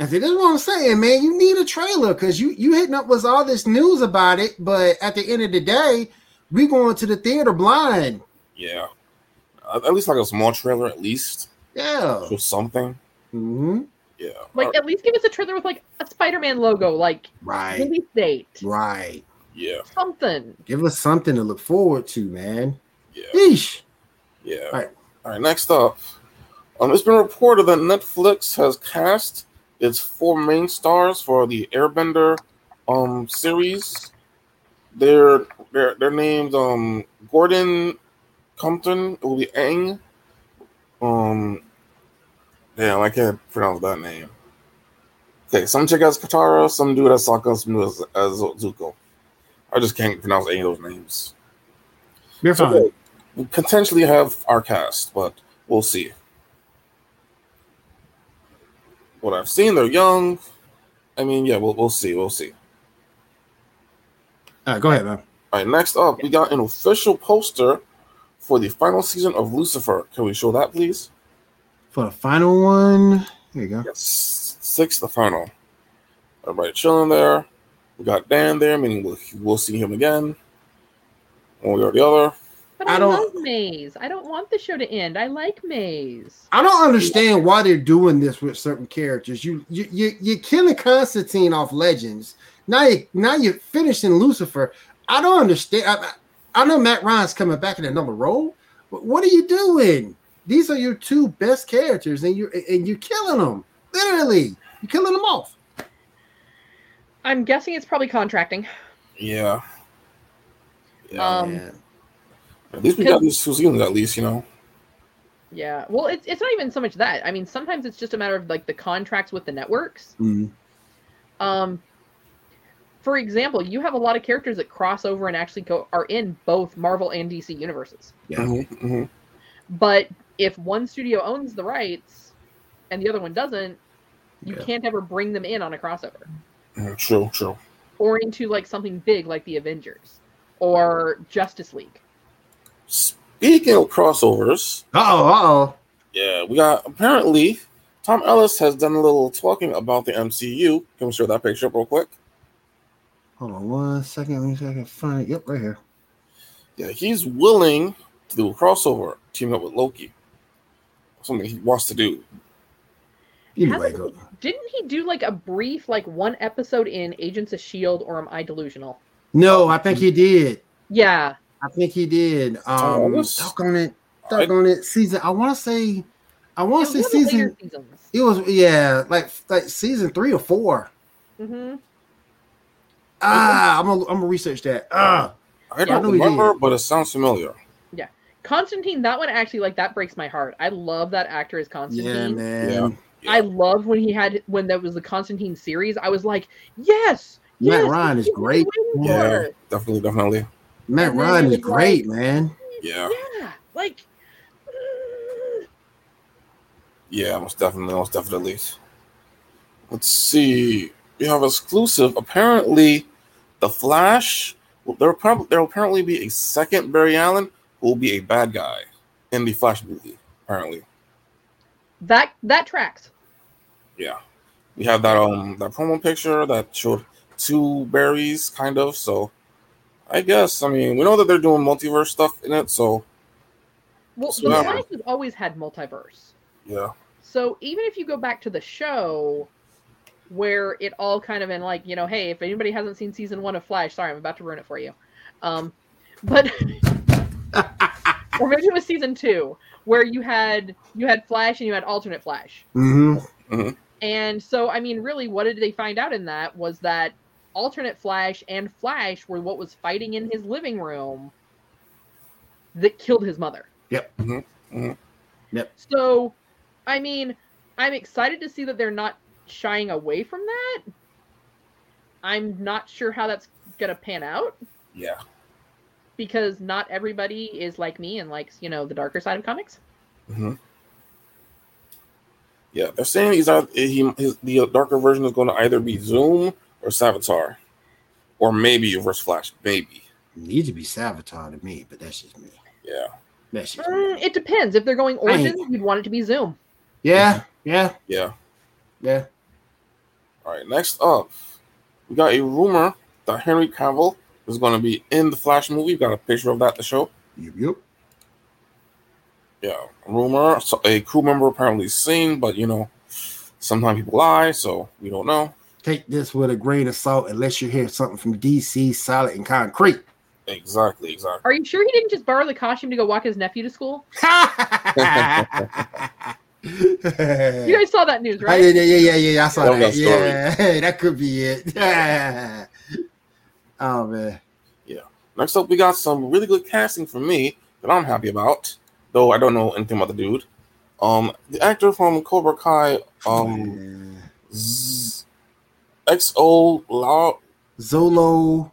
see, this is what I'm saying, man. You need a trailer because you you hitting up with all this news about it, but at the end of the day, we going to the theater blind. yeah. At at least like a small trailer, at least Yeah. or something. hmm Yeah. Like, at least give us a trailer with like a Spider-Man logo, like Right. release date, Right. yeah. something. Give us something to look forward to, man. Yeah. Yeesh. Yeah. All right. All right. Next up, um, it's been reported that Netflix has cast its four main stars for the Airbender um series. They're they're they're named um Gordon Compton. It will be Aang. Um, damn, I can't pronounce that name. Okay, some chick as Katara, some dude as Sokka, some dude as, as Zuko. I just can't pronounce any of those names. You're So, fine. we potentially have our cast, but we'll see. What I've seen, they're young. I mean, yeah, we'll, we'll see. We'll see. All right, go ahead, man. All right, next up, we got an official poster for the final season of Lucifer. Can we show that, please? For the final one, there you go. Yes, six, the final. Everybody chilling there. We got Dan there, meaning we'll, we'll see him again. One way or the other. But I I, don't- love Maze. I don't want the show to end. I like Maze. I don't understand why they're doing this with certain characters. You you you you're killing Constantine off Legends. Now you now you're finishing Lucifer. I don't understand. I, I know Matt Ryan's coming back in another role, but what are you doing? These are your two best characters, and you're and you're killing them. Literally, you're killing them off. I'm guessing it's probably contracting. Yeah. Yeah. Um, Man. At least we got these two seasons. At least you know. Yeah. Well, it's it's not even so much that. I mean, sometimes it's just a matter of like the contracts with the networks. Mhm. Um, for example, you have a lot of characters that cross over and actually go are in both Marvel and DC universes. Yeah. Mhm, mhm. But if one studio owns the rights and the other one doesn't, you Yeah. can't ever bring them in on a crossover True. True. or into like something big like the Avengers or Justice League. Speaking of crossovers, Uh oh, uh oh. yeah, we got apparently Tom Ellis has done a little talking about the MCU. Can we show that picture up real quick? Hold on one second. Let me see if I can find it. Yep, right here. Yeah, he's willing to do a crossover, team up with Loki. Something he wants to do. Anyway, he- didn't he do like a brief, like one episode in Agents of Shield, or am I delusional? No, I think he did. Yeah, I think he did. Oh, Um, this- talk on it. I- Talk on it. Season. I want to say. I want to say one of the season. later. It was yeah, like like season three or four. hmm Ah, I'm gonna I'm gonna research that. Ah, I don't I know he remember, but it sounds familiar. Yeah, Constantine, that one actually like that breaks my heart. I love that actor as Constantine. yeah, Constantine. man. Yeah. I love when he had when that was the Constantine series. I was like, yes, Matt yes, Ryan is great. Yeah, definitely, definitely. Matt And then Ryan it is was great, like- man. Yeah, Yeah, like mm, yeah, most definitely, most definitely. Let's see. We have exclusive. Apparently, the Flash. Well, there probably there will apparently be a second Barry Allen who will be a bad guy in the Flash movie. Apparently, that that tracks. yeah. We have that um that promo picture that showed two Barrys, kind of. So, I guess I mean we know that they're doing multiverse stuff in it. So Well, So the now- Flash has always had multiverse. yeah, So even if you go back to the show, where it all kind of in like you know, hey, if anybody hasn't seen season one of Flash, sorry, I'm about to ruin it for you. Um, but (laughs) or maybe it was season two where you had you had Flash and you had alternate Flash. Mm-hmm. And so, I mean, really, what did they find out in that was that alternate Flash and Flash were what was fighting in his living room that killed his mother. Yep. Mhm, mhm. Yep. So, I mean, I'm excited to see that they're not shying away from that. I'm not sure how that's going to pan out yeah, because not everybody is like me and likes, you know, the darker side of comics. hmm yeah. They're saying he's out. He his the darker version is going to either be Zoom or Savitar, or maybe Reverse Flash. Maybe. Need to be Savitar to me, but that's just me. Yeah. That's just me. Mm, it depends. If they're going I ain't- origins, you'd want it to be Zoom. Yeah, yeah, Yeah. yeah. All right. Next up, we got a rumor that Henry Cavill is going to be in the Flash movie. Got a picture of that to show. Yep, yep. Yeah, rumor. So a crew member apparently seen, but you know, sometimes people lie, so we don't know. Take this with a grain of salt unless you hear something from DC Solid and Concrete. Exactly. Exactly. Are you sure he didn't just borrow the costume to go walk his nephew to school? (laughs) You guys saw that news, right? Yeah, yeah, yeah, yeah, yeah. I saw Love that. that story. Yeah, (laughs) that could be it. (laughs) oh man. Yeah. Next up, we got some really good casting for me that I'm happy about, though I don't know anything about the dude. Um, the actor from Cobra Kai, um, Z- XO Lao. Xolo.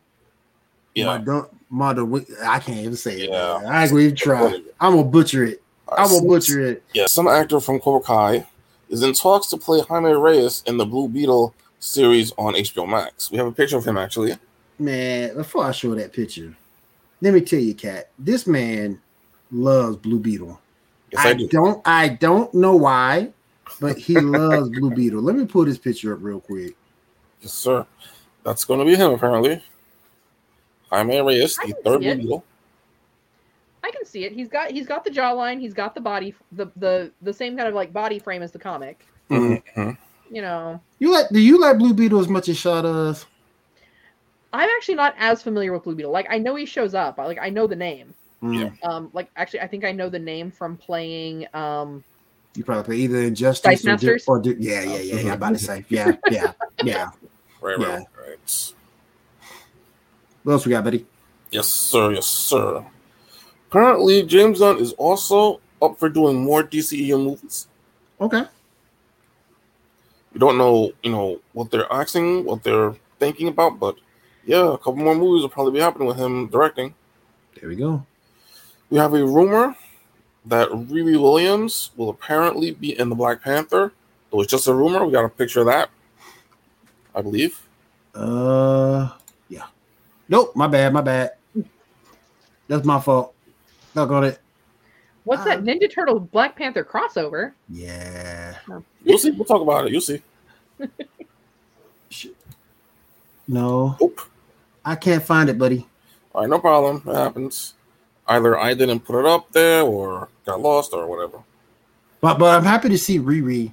Yeah, Mado- Mado- I can't even say it. Yeah. man. I even try. I'm gonna butcher it. I'm gonna butcher it. Yeah, some actor from Cobra Kai is in talks to play Jaime Reyes in the Blue Beetle series on HBO Max. We have a picture of him actually. Man, before I show that picture, let me tell you, Kat, this man loves Blue Beetle. Yes, I, I do. don't I don't know why, but he loves Blue Beetle. Let me pull this picture up real quick. Yes, sir. That's going to be him apparently. Jaime Reyes, I the third see Blue. Beetle. I can see it. He's got he's got the jawline. He's got the body, the the the same kind of like body frame as the comic. Mhm. You know, You like do you like Blue Beetle as much as Shaw does? I'm actually not as familiar with Blue Beetle. Like I know he shows up. Like I know the name. Mm. Um, like actually, I think I know the name from playing. Um, You probably play either Injustice Dice or, Masters? or do, yeah, yeah, yeah, yeah. I'm about to say, yeah, yeah, yeah. (laughs) Right, Yeah. right, right. What else we got, buddy? Yes, sir. Yes, sir. Apparently, James Gunn is also up for doing more DCEU movies. Okay. We don't know, you know, what they're asking, what they're thinking about, but yeah, a couple more movies will probably be happening with him directing. There we go. We have a rumor that Riri Williams will apparently be in the Black Panther. Though it's just a rumor. We got a picture of that, I believe. Uh, yeah. Nope, my bad, my bad. That's my fault. Look on it. what's that Uh, Ninja Turtle Black Panther crossover? Yeah. You'll see. We'll talk about it. You'll see. Sh- No, Oop. I can't find it, buddy. All right, no problem. It happens. Either I didn't put it up there or got lost or whatever. But but I'm happy to see Riri,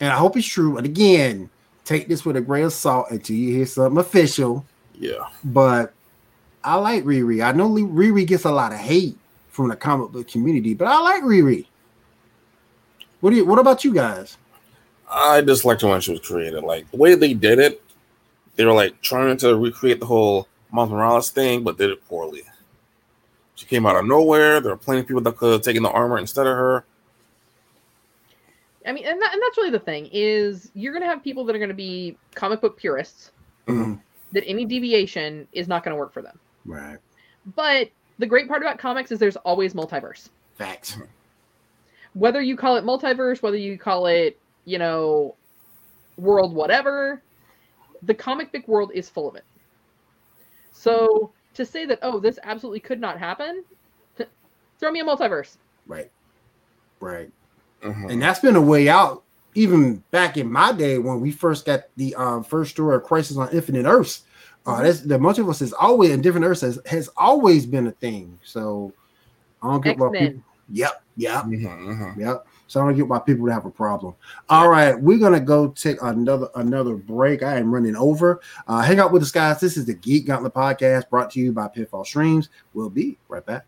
and I hope it's true. And again, take this with a grain of salt until you hear something official. Yeah. But I like Riri. I know Riri gets a lot of hate from the comic book community, but I like Riri. What do you? What about you guys? I disliked her when she was created. Like the way they did it, they were like trying to recreate the whole Miles Morales thing, but did it poorly. She came out of nowhere. There were plenty of people that could have taken the armor instead of her. I mean, and that, and that's really the thing is you're gonna have people that are gonna be comic book purists Mhm. that any deviation is not gonna work for them. Right. But the great part about comics is there's always multiverse. Facts. Whether you call it multiverse, whether you call it, you know, world whatever, the comic book world is full of it. So to say that, oh, this absolutely could not happen, (laughs) throw me a multiverse. Right. Right. Mhm. And that's been a way out. Even back in my day when we first got the um, first story of Crisis on Infinite Earths, uh, that's, the multiverse is always in different Earths has, has always been a thing. So I don't get why people. Yep. Yep. Mhm, mhm. Yep. So I don't get why people would have a problem. All right, we're gonna go take another another break. I am running over. Uh, hang out with us, guys. This is the Geek Gauntlet podcast brought to you by Pitfall Streams. We'll be right back.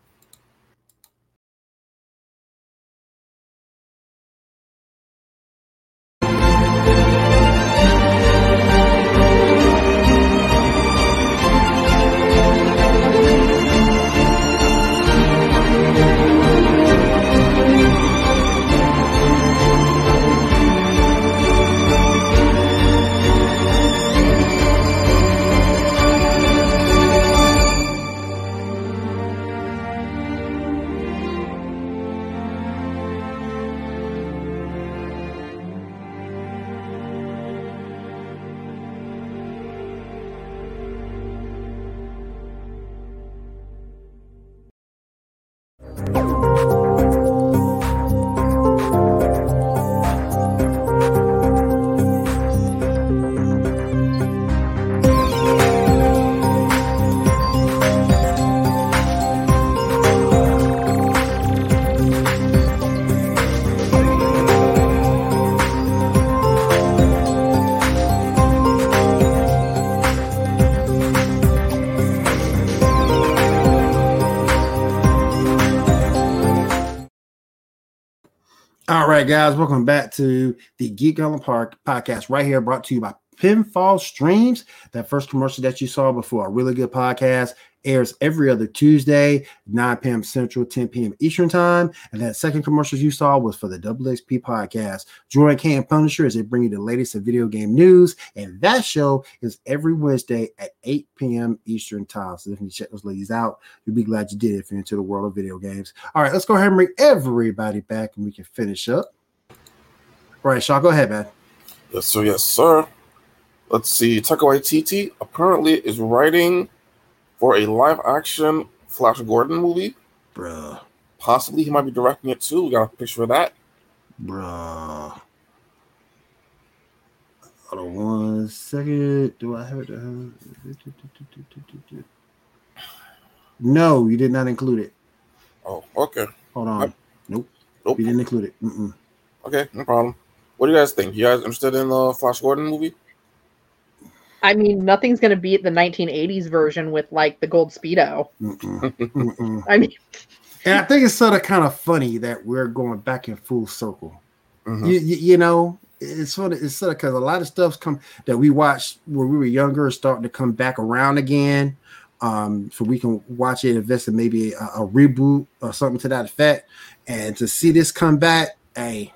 Right, guys, welcome back to the Geek Gauntlet Park podcast right here, brought to you by Pinfall Streams. That first commercial that you saw before a really good podcast airs every other Tuesday, 9 p.m. Central, 10 p.m. Eastern Time. And that second commercial you saw was for the XP podcast. Join and Punisher as they bring you the latest in video game news. And that show is every Wednesday at 8 p.m. Eastern Time. So definitely check those ladies out. You'll be glad you did if you're into the world of video games. All right, let's go ahead and bring everybody back and we can finish up. All right, Shaw, go ahead, man. Yes, sir. Yes, sir. Let's see. Taika Waititi apparently is writing for a live action Flash Gordon movie. Bruh, Possibly he might be directing it too. We got a picture of that. bruh. Hold on one second. Do I have it? No, you did not include it. Oh, okay. Hold on. Nope, Nope. you didn't include it. Mm-mm. Okay, no problem. What do you guys think? You guys interested in the Flash Gordon movie? I mean, nothing's going to beat the 1980s version with like the gold speedo. Mm-mm, (laughs) mm-mm. I mean, And I think it's sort of kind of funny that we're going back in full circle. Mhm. You, you, you know, it's sort of it's sort of because a lot of stuff's come that we watched when we were younger is starting to come back around again. Um, so we can watch it, invest in maybe a, a reboot or something to that effect, and to see this come back, hey.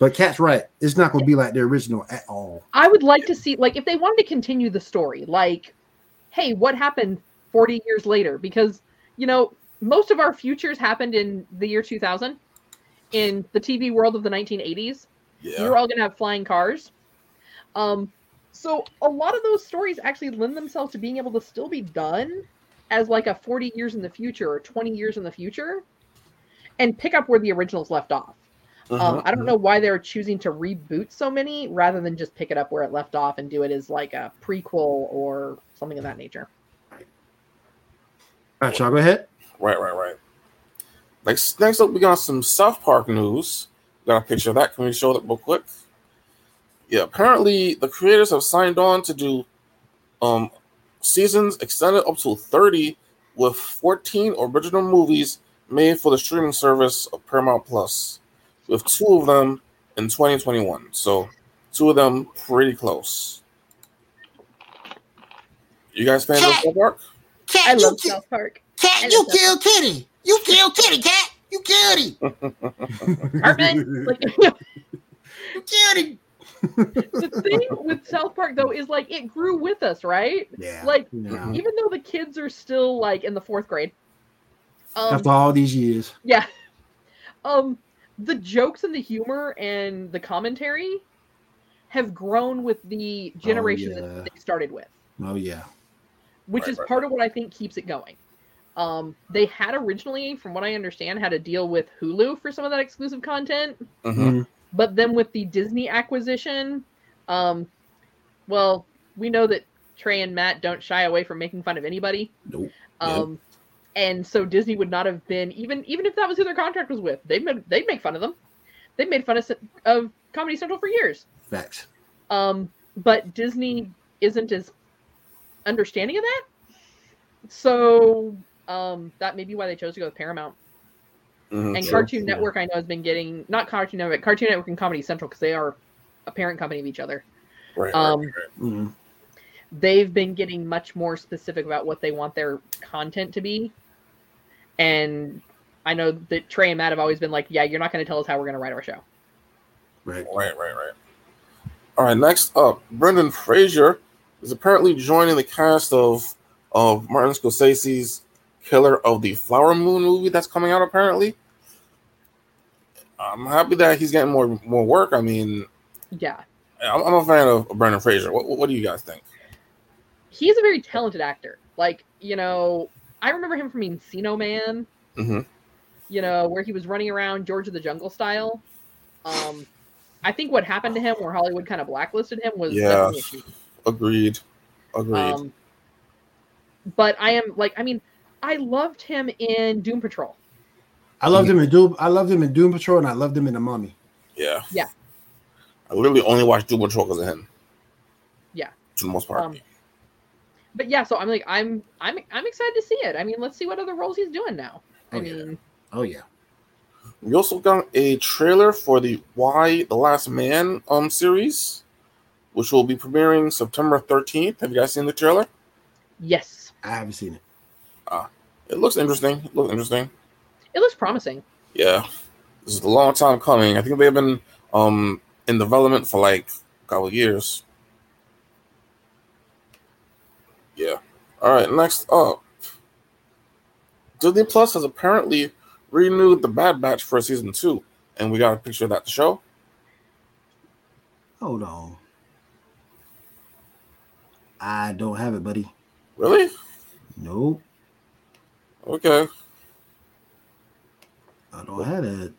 But Kat's right; it's not going to be like the original at all. I would like to see like if they wanted to continue the story, like, hey, what happened 40 years later? Because you know most of our futures happened in the year 2000 in the TV world of the 1980s. We Yeah. were all going to have flying cars. Um, so a lot of those stories actually lend themselves to being able to still be done as like a 40 years in the future or 20 years in the future and pick up where the originals left off. Um, Mhm. I don't know why they're choosing to reboot so many rather than just pick it up where it left off and do it as like a prequel or something of that nature. All right, y'all go ahead. Right, right, right. Next, next up, we got some South Park news. Got a picture of that. Can we show that real quick? Yeah, apparently the creators have signed on to do um seasons extended up to 30 with 14 original movies made for the streaming service of Paramount Plus, with two of them in 2021. So, two of them pretty close. You guys fans of South Park? Kat, you, love ki- South Park. Kat, you love South Kitty. You kill Kitty, cat. You killed (laughs) him. Cartman, like, (laughs) You killed him. the thing with South Park though is like it grew with us, right? yeah, Like yeah. even though the kids are still like in the fourth grade. Um, after all these years, yeah. Um, the jokes and the humor and the commentary have grown with the generation yeah. that they started with, oh yeah, which Right, is right, part of what I think keeps it going. Um, they had originally, from what I understand, had a deal with Hulu for some of that exclusive content. Mhm. But then with the Disney acquisition, um, well, we know that Trey and Matt don't shy away from making fun of anybody. nope. Um, and so Disney would not have been even even if that was who their contract was with. They would they'd make fun of them. They made fun of of Comedy Central for years. Facts. Um, but Disney isn't as understanding of that. So um, that may be why they chose to go with Paramount. Mhm, And sure. Cartoon yeah. Network, I know, has been getting not Cartoon Network, Cartoon Network and Comedy Central because they are a parent company of each other. Right, right, Um, right. Mhm. they've been getting much more specific about what they want their content to be. And I know that Trey and Matt have always been like, yeah, you're not going to tell us how we're going to write our show. Right. Right, right, right. All right, next up, Brendan Fraser is apparently joining the cast of of Martin Scorsese's Killer of the Flower Moon movie that's coming out. Apparently, I'm happy that he's getting more more work. I mean, Yeah. I'm, I'm a fan of Brendan Fraser. What, what do you guys think? He's a very talented actor. Like, you know, I remember him from Encino Man, hmm you know, where he was running around George of the Jungle style. Um, I think what happened to him, where Hollywood kind of blacklisted him, was Yeah. definitely a cheat. Agreed. Agreed. Um, but I am like, I mean, I loved him in Doom Patrol. I loved him in Doom. I loved him in Doom Patrol, and I loved him in The Mummy. yeah. yeah. I literally only watched Doom Patrol because of him. Yeah. To the most part. Um, but yeah, so I'm like, I'm, I'm, I'm excited to see it. I mean, let's see what other roles he's doing now. I Oh, yeah. mean, Oh yeah. We also got a trailer for the Y: The Last Man um series, which will be premiering September 13th. Have you guys seen the trailer? yes, I haven't seen it. It looks interesting. It looks interesting. it looks promising. Yeah. This is a long time coming. I think they've been um in development for like a couple of years. Yeah. All right, next up. Disney Plus has apparently renewed the Bad Batch for season two, and we got a picture of that to show. Hold on. I don't have it, buddy. Really? Nope. Okay. I don't have it.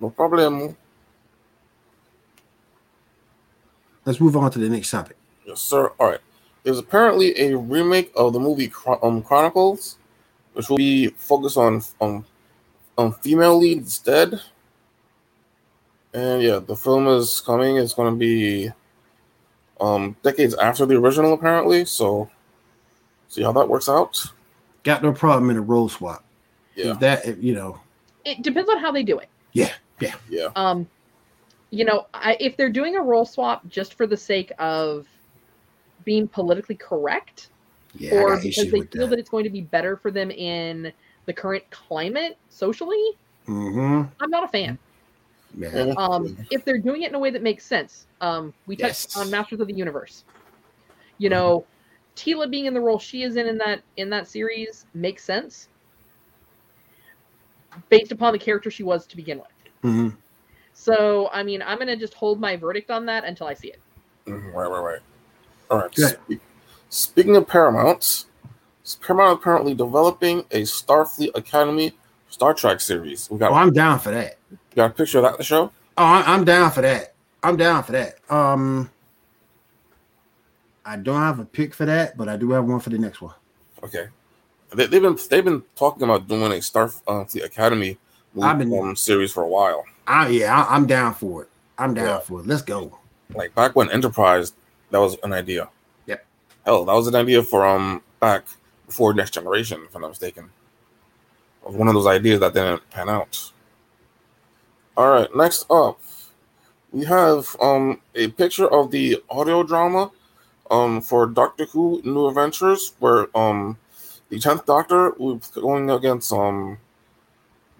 No problem. Let's move on to the next topic. Yes, sir. All right. There's apparently a remake of the movie Chron- um, Chronicles, which will be focused on on on female lead instead. And yeah, the film is coming. It's going to be um, decades after the original, apparently. So, see how that works out. Got no problem in a role swap. Yeah, If that, if, you know, It depends on how they do it. yeah, yeah. yeah, Um, you know, I, if they're doing a role swap just for the sake of being politically correct, Yeah, or because they feel that. that. it's going to be better for them in the current climate socially, Mm-hmm. I'm not a fan. Yeah. Um, if they're doing it in a way that makes sense, um, we touched Yes. on Masters of the Universe. You know, Teela being in the role she is in in that in that series makes sense based upon the character she was to begin with. hmm So, I mean, I'm gonna just hold my verdict on that until I see it. Mhm, right, right, right. All right. Spe- Speaking of Paramount, Paramount apparently developing a Starfleet Academy Star Trek series. We got Oh, I'm down for that. got a picture of that in the show. Oh, I- I'm down for that. I'm down for that. Um, I don't have a pick for that, but I do have one for the next one. Okay. They, they've been they've been talking about doing a Starfleet Academy I've been- um, series for a while. I yeah, I, I'm down for it. I'm down Yeah. for it. Let's go. Like back when Enterprise, that was an idea. Yeah. Hell, that was an idea for um back before Next Generation, if I'm not mistaken. Was one of those ideas that didn't pan out. All right, next up, we have um a picture of the audio drama um for Doctor Who New Adventures, where um the tenth Doctor was going against um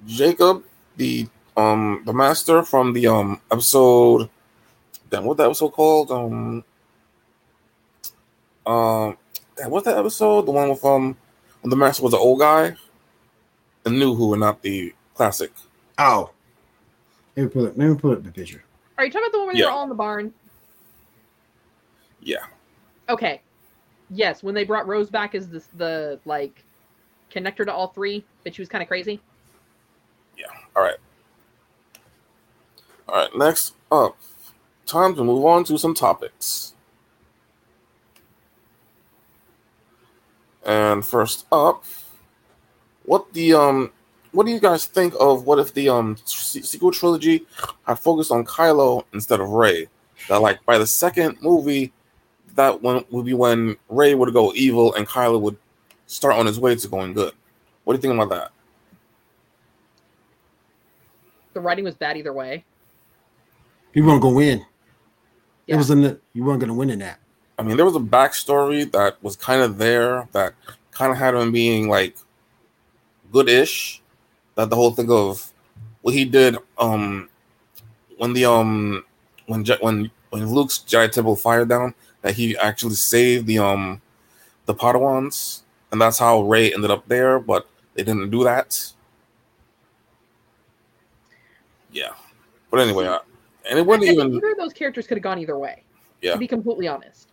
Jacobi, the um the Master from the um episode. Damn, what that episode called? Um, um, damn, what's that episode? The one with um, when the Master was an old guy, the new Who, and not the classic. Oh, let me pull it. Let me pull up the picture. Are you talking about the one where they Yeah. were all in the barn? Yeah, Okay. Yes, when they brought Rose back as this the like connector to all three, but she was kind of crazy. Yeah. All right. All right. Next up, time to move on to some topics. And first up, what the um, what do you guys think of what if the um sequel trilogy had focused on Kylo instead of Rey? That like by the second movie, that one would be when Rey would go evil and Kylo would start on his way to going good. What do you think about that? The writing was bad either way. You weren't gonna win. It was in the. You weren't gonna win in that. I mean, there was a backstory that was kind of there that kind of had him being like good-ish. That the whole thing of what he did, um, when the um, when Je- when when Luke's Jedi Temple fired down, that he actually saved the um, the Padawans, and that's how Rey ended up there. But they didn't do that. Yeah, but anyway, uh, and it I think even either of those characters could have gone either way. Yeah. To be completely honest.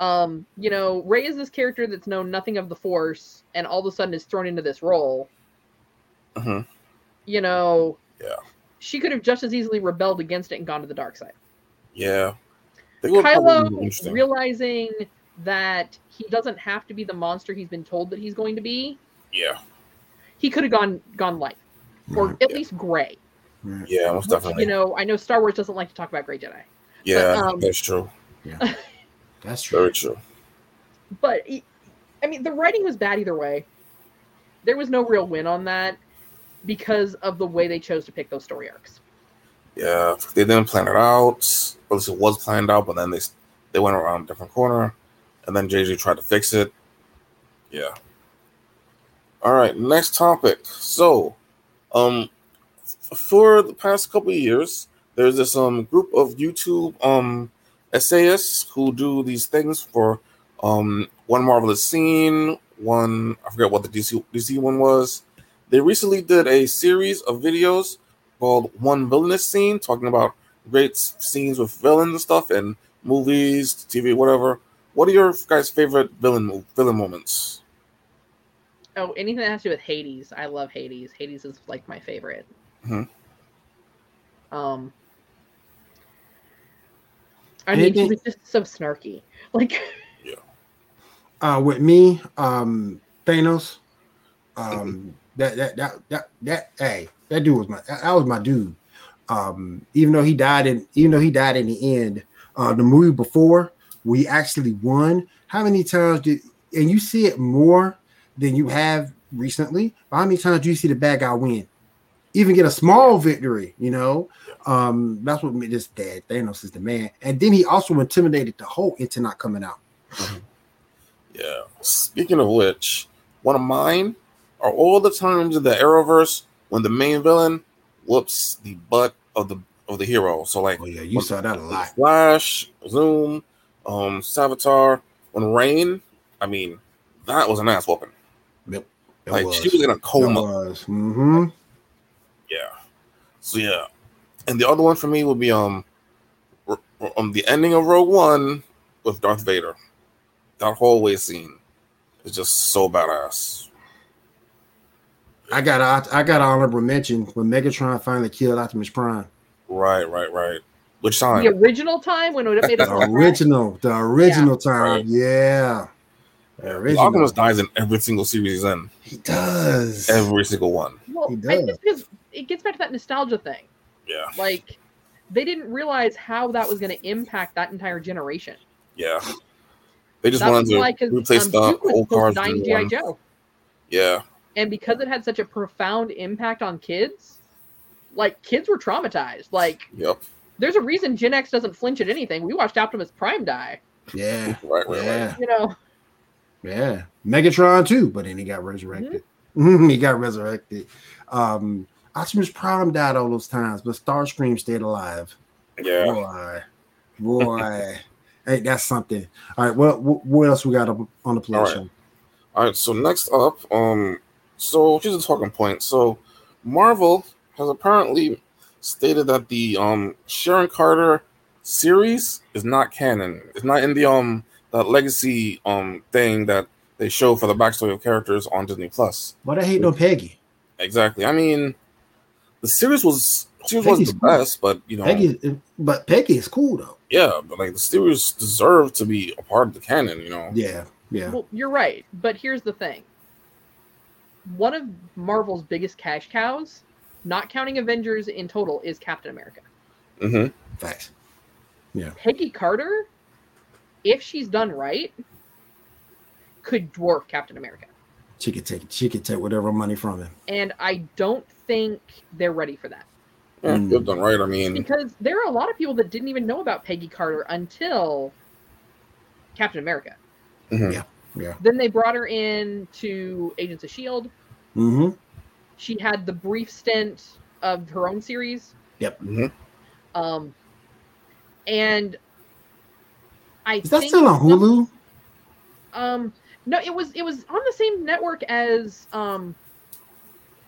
Um, you know, Rey is this character that's known nothing of the Force, and all of a sudden is thrown into this role. Mhm. You know. Yeah. She could have just as easily rebelled against it and gone to the dark side. yeah. I think it would probably be Kylo realizing that he doesn't have to be the monster he's been told that he's going to be. yeah, He could have gone gone light, or Right. at least gray. Yeah, most definitely. You know, I know Star Wars doesn't like to talk about gray Jedi, Yeah, um, that's true. (laughs) That's true. Very true. but I mean, the writing was bad either way. There was no real win on that because of the way they chose to pick those story arcs. Yeah, they didn't plan it out. At least it was planned out, but then they they went around a different corner, and then JJ tried to fix it. Yeah. All right, next topic. So, um, f- for the past couple of years, there's this um group of YouTube um essayists who do these things for um one marvelous scene, one I forget what the DC DC one was. They recently did a series of videos called One Villainous Scene, talking about great scenes with villains and stuff in movies, TV, whatever. What are your guys' favorite villain villain moments? Oh, anything that has to do with Hades, I love Hades. Hades is like my favorite. Mhm. Um, I mean, he was just so snarky. (laughs) Like, Uh, with me, um, Thanos. Um, (laughs) that that that that that hey, that dude was my that, that was my dude. Um, even though he died in even though he died in the end, uh, the movie before we actually won. How many times did and you see it more than you have recently? How many times do you see the bad guy win? Even get a small victory, you know. Um, that's what made this dad. Thanos is the man. And then he also intimidated the Hulk into not coming out. Yeah. Speaking of which, one of mine are all the times in the Arrowverse when the main villain whoops the butt of the of the hero. So like Oh yeah, you saw that a lot. Flash, Zoom, um, Savitar, when Reign, I mean, that was an ass whooping. It Like she was in a coma. was. Mm-hmm. Yeah. So yeah, and the other one for me would be um, r- r- um, the ending of Rogue One with Darth Vader. That hallway scene is just so badass. I got I, I got an honorable mention when Megatron finally killed Optimus Prime. Right, right, right. Which time? The original time when it made us The original, the original time, Right. yeah. The original. Optimus dies in every single series he's in. He does. Every single one. Well, He I does. Think because it gets back to that nostalgia thing. Yeah, Like they didn't realize how that was going to impact that entire generation. yeah. They just That's wanted to because replace um, the Duke old supposed cars to die with in new GI. Joe, Yeah, and because it had such a profound impact on kids, like kids were traumatized. Like yep. there's a reason Gen X doesn't flinch at anything. We watched Optimus Prime die. yeah, (laughs) Right, right, right. yeah, You know, yeah. Megatron too, but then he got resurrected. (laughs) he got resurrected. Um, Optimus Prime died all those times, but Starscream stayed alive. Yeah. Boy, boy, (laughs) hey, that's something. All right, what what, else we got up on the play All right. All right, so next up, um, so here's a talking point. So Marvel has apparently stated that the um Sharon Carter series is not canon. It's not in the um that legacy um thing that they show for the backstory of characters on Disney Plus. Why they hate no Peggy? Exactly. I mean, the series was series Peggy's wasn't the cool. best, but you know, Peggy, but Peggy is cool though. yeah, but like the series deserved to be a part of the canon. You know, Yeah, yeah. well, you're right. But here's the thing: one of Marvel's biggest cash cows, not counting Avengers in total, is Captain America. Mm-hmm. Facts. Yeah. Peggy Carter, if she's done right, could dwarf Captain America. She could take she could take whatever money from him. And I don't think they're ready for that. Mm. you've done right. I mean, Because there are a lot of people that didn't even know about Peggy Carter until Captain America. mhm. Yeah. Then they brought her in to Agents of S.H.I.E.L.D. Mm-hmm. She had the brief stint of her own series. Yep. Mhm. Um, and I Is that think still on some- Hulu? Um, no, it was it was on the same network as um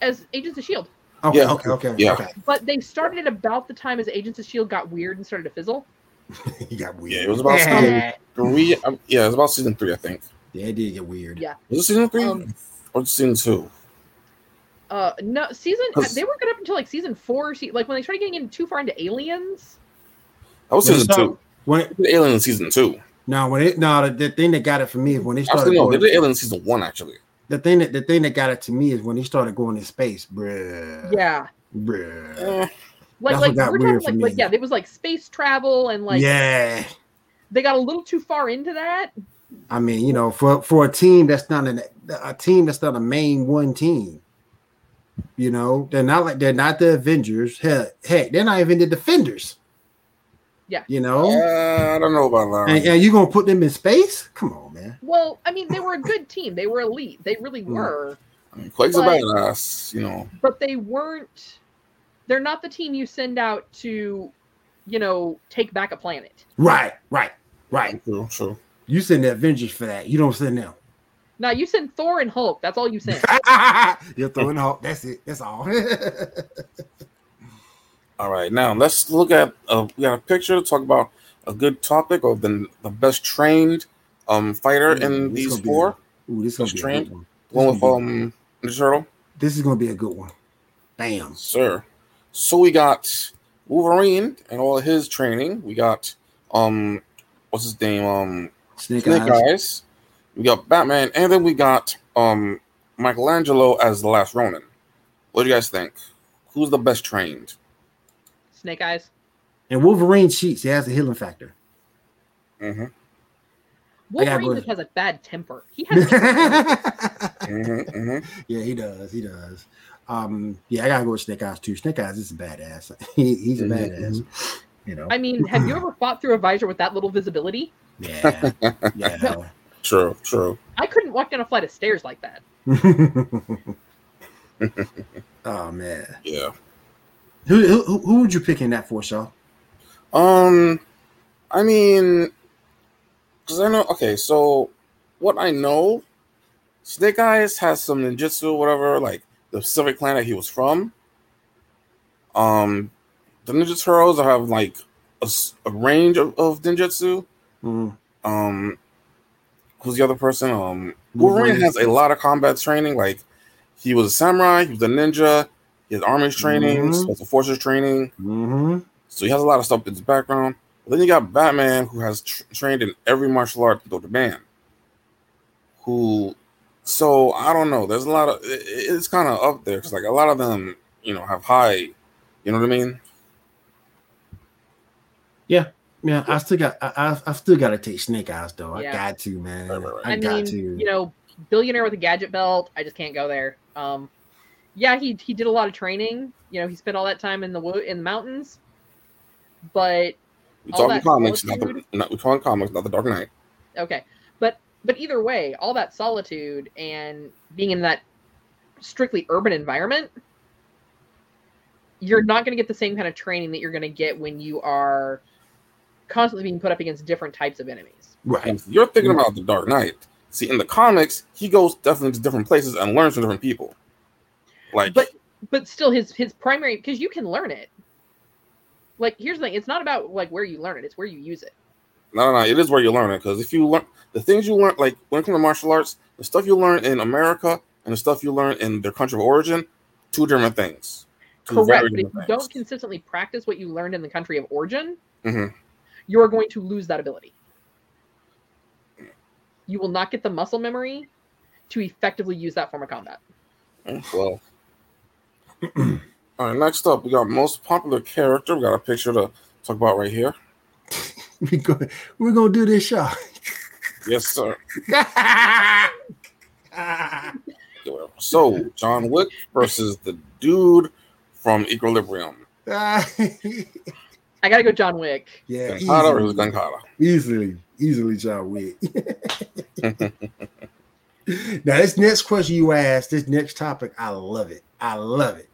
as Agents of Shield, Okay, Yeah. okay, okay, Yeah. okay. but they started it about the time as Agents of Shield got weird and started to fizzle. (laughs) he got weird. Yeah, it was about season three. Um, yeah, it was about season three, I think. it did get weird. Yeah. Was it season three Um, or season two? Uh, no, season they were good up until like season four. Se- like when they started getting in too far into aliens. That was season started- two. When it, Alien season two. No, when it no, the, the thing that got it for me is when they started Actually, no, they going, did Alien in season one. Actually, the thing that the thing that got it to me is when they started going in space, bruh. Yeah, Bruh. Like That's what like got we're weird talking like, like yeah, it was like space travel and like yeah. they got a little too far into that. I mean, you know, for for a team that's not an, a team that's not a main one team. You know, they're not like they're not the Avengers. Heck, heck, they're not even the Defenders. Yeah. You know, uh, I don't know about that. and, and you gonna put them in space? Come on, man. Well, I mean, they were a good team. They were elite. They really Hmm. were. I mean, Quake's a but- badass. You know, but they weren't they're not the team you send out to you know take back a planet Right, right, right. true, true. You send the Avengers for that. You don't send them. now you send thor and hulk that's all you send (laughs) You're throwing Hulk. That's it. That's all. (laughs) All right, now let's look at. Uh, we got a picture to talk about a good topic of the the best trained um fighter Ooh, in these four. Ooh, this is gonna be a trained. good one. This One with um Ninja Turtle. This is gonna be a good one. Bam. Sir. So we got Wolverine and all of his training. We got um what's his name? Um Snake, Snake Eyes. Eyes. We got Batman, and then we got um Michelangelo as the last Ronin. What do you guys think? Who's the best trained? Snake eyes And Wolverine cheats. He has a healing factor. Mm-hmm. Wolverine go- just has a bad temper. He (laughs) has. hmm hmm yeah, he does. He does. Um, yeah, I gotta go with Snake Eyes too. Snake Eyes is a badass. (laughs) He, he's a Mhm, badass. You know. I mean, have you ever fought through a visor with that little visibility? Yeah. (laughs) Yeah. True, true. I couldn't walk down a flight of stairs like that. oh man. Yeah. Who, who who would you pick in that for, Shaw? Um, I mean, because I know. Okay, so what I know, Snake Eyes has some ninjutsu, whatever, like the Pacific clan that he was from. Um, the Ninja Turtles have like a range of, of ninjutsu. Mm, Um, who's the other person? Um, Wolverine. has a lot of combat training. Like he was a samurai, he was a ninja, he has army training, Mhm. special forces training. hmm So he has a lot of stuff in his background. But then you got Batman, who has tr- trained in every martial art known to man. Who, so I don't know. There's a lot of it, it's kind of up there because like a lot of them, you know, have high. You know what I mean? Yeah, I still got I, I, I still got to take Snake Eyes though. I got to man. Right, right, right. I, I, got mean, to. you know, billionaire with a gadget belt. I just can't go there. Um, yeah, he he did a lot of training. You know, he spent all that time in the wo- in the mountains. But We All talking that comics, not the not we talking comics, not the Dark Knight. okay, but but either way, all that solitude and being in that strictly urban environment, you're not going to get the same kind of training that you're going to get when you are constantly being put up against different types of enemies. right. And You're thinking mm-hmm. about the Dark Knight. See, in the comics, he goes definitely to different places and learns from different people. Like, But but still his his primary because you can learn it. Like here's the thing, it's not about like where you learn it, it's where you use it. No, no, no. It is where you learn it because if you learn the things you learn, like when it comes to martial arts, the stuff you learn in America and the stuff you learn in their country of origin, two different things. Two Correct. But if you don't consistently practice what you learned in the country of origin, Mhm. you are going to lose that ability. You will not get the muscle memory to effectively use that form of combat. Mm, Well, all right. Next up, we got most popular character. We got a picture to talk about right here. (laughs) we go, we're gonna do this show. Yes, sir. (laughs) (laughs) So, John Wick versus the dude from Equilibrium. I gotta go John Wick. yeah, Gun Kata or easily, Gun Kata? easily, easily, John Wick. now, this next question you asked, this next topic, I love it. I love it.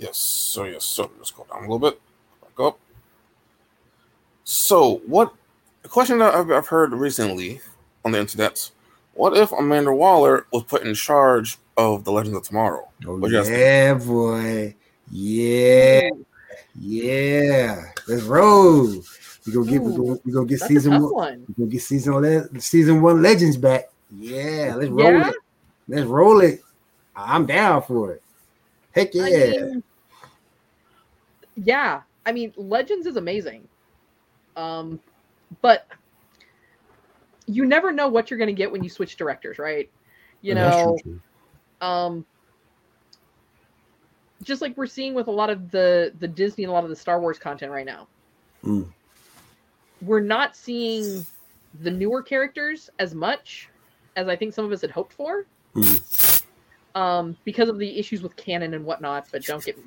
Yes, sir. Yes, sir. Let's go down a little bit. Back up. So, what a question that I've, I've heard recently on the internet: What if Amanda Waller was put in charge of the Legends of Tomorrow? Oh What think? yeah, boy. Yeah, yeah. Let's roll. We go get we go, we go get That's a season tough one. one. We go get season le- season one legends back. Yeah, let's roll Yeah? it. Let's roll it. I'm down for it. Heck yeah. I mean, yeah. I mean, Legends is amazing. Um, but you never know what you're going to get when you switch directors, right? You know, um, just like we're seeing with a lot of the the Disney and a lot of the Star Wars content right now. Mm. We're not seeing the newer characters as much as I think some of us had hoped for. Mm. Um, because of the issues with canon and whatnot, but don't get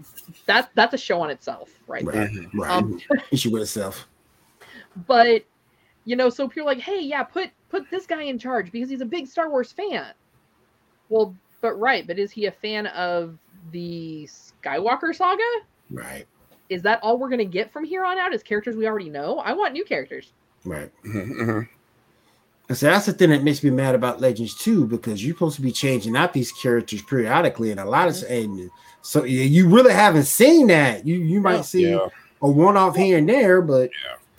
that that's a show on itself, right? Right, Mhm. right. Um, (laughs) Issue with itself. but you know so if you're like hey yeah put put this guy in charge because he's a big star wars fan well but right but is he a fan of the skywalker saga Right, is that all we're going to get from here on out is characters we already know i want new characters right. Mhm, mhm. And so that's the thing that makes me mad about Legends too, because you're supposed to be changing out these characters periodically, and a lot of and so you really haven't seen that. You you might see Yeah, a one off here and there, but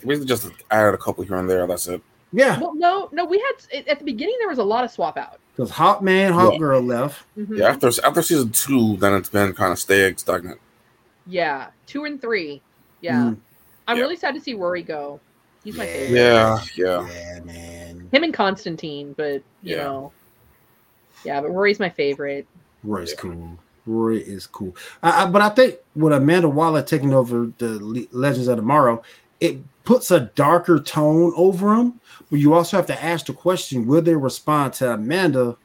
we just added a couple here and there. That's it. yeah, well no no we had at the beginning there was a lot of swap out because Hot Man, Hot Yeah. Girl left. Mhm. Yeah, after after season two, then it's been kind of staying stagnant. yeah two and three yeah Mm. i'm Yeah. really sad to see rory go he's my Yeah. favorite Yeah, yeah. Yeah, man. him and constantine but you Yeah. know yeah but rory's my favorite Roy's Yeah. cool. Roy is cool. I, I, but I think with Amanda Waller taking over the Le- Legends of Tomorrow, it puts a darker tone over them. But you also have to ask the question: Will they respond to Amanda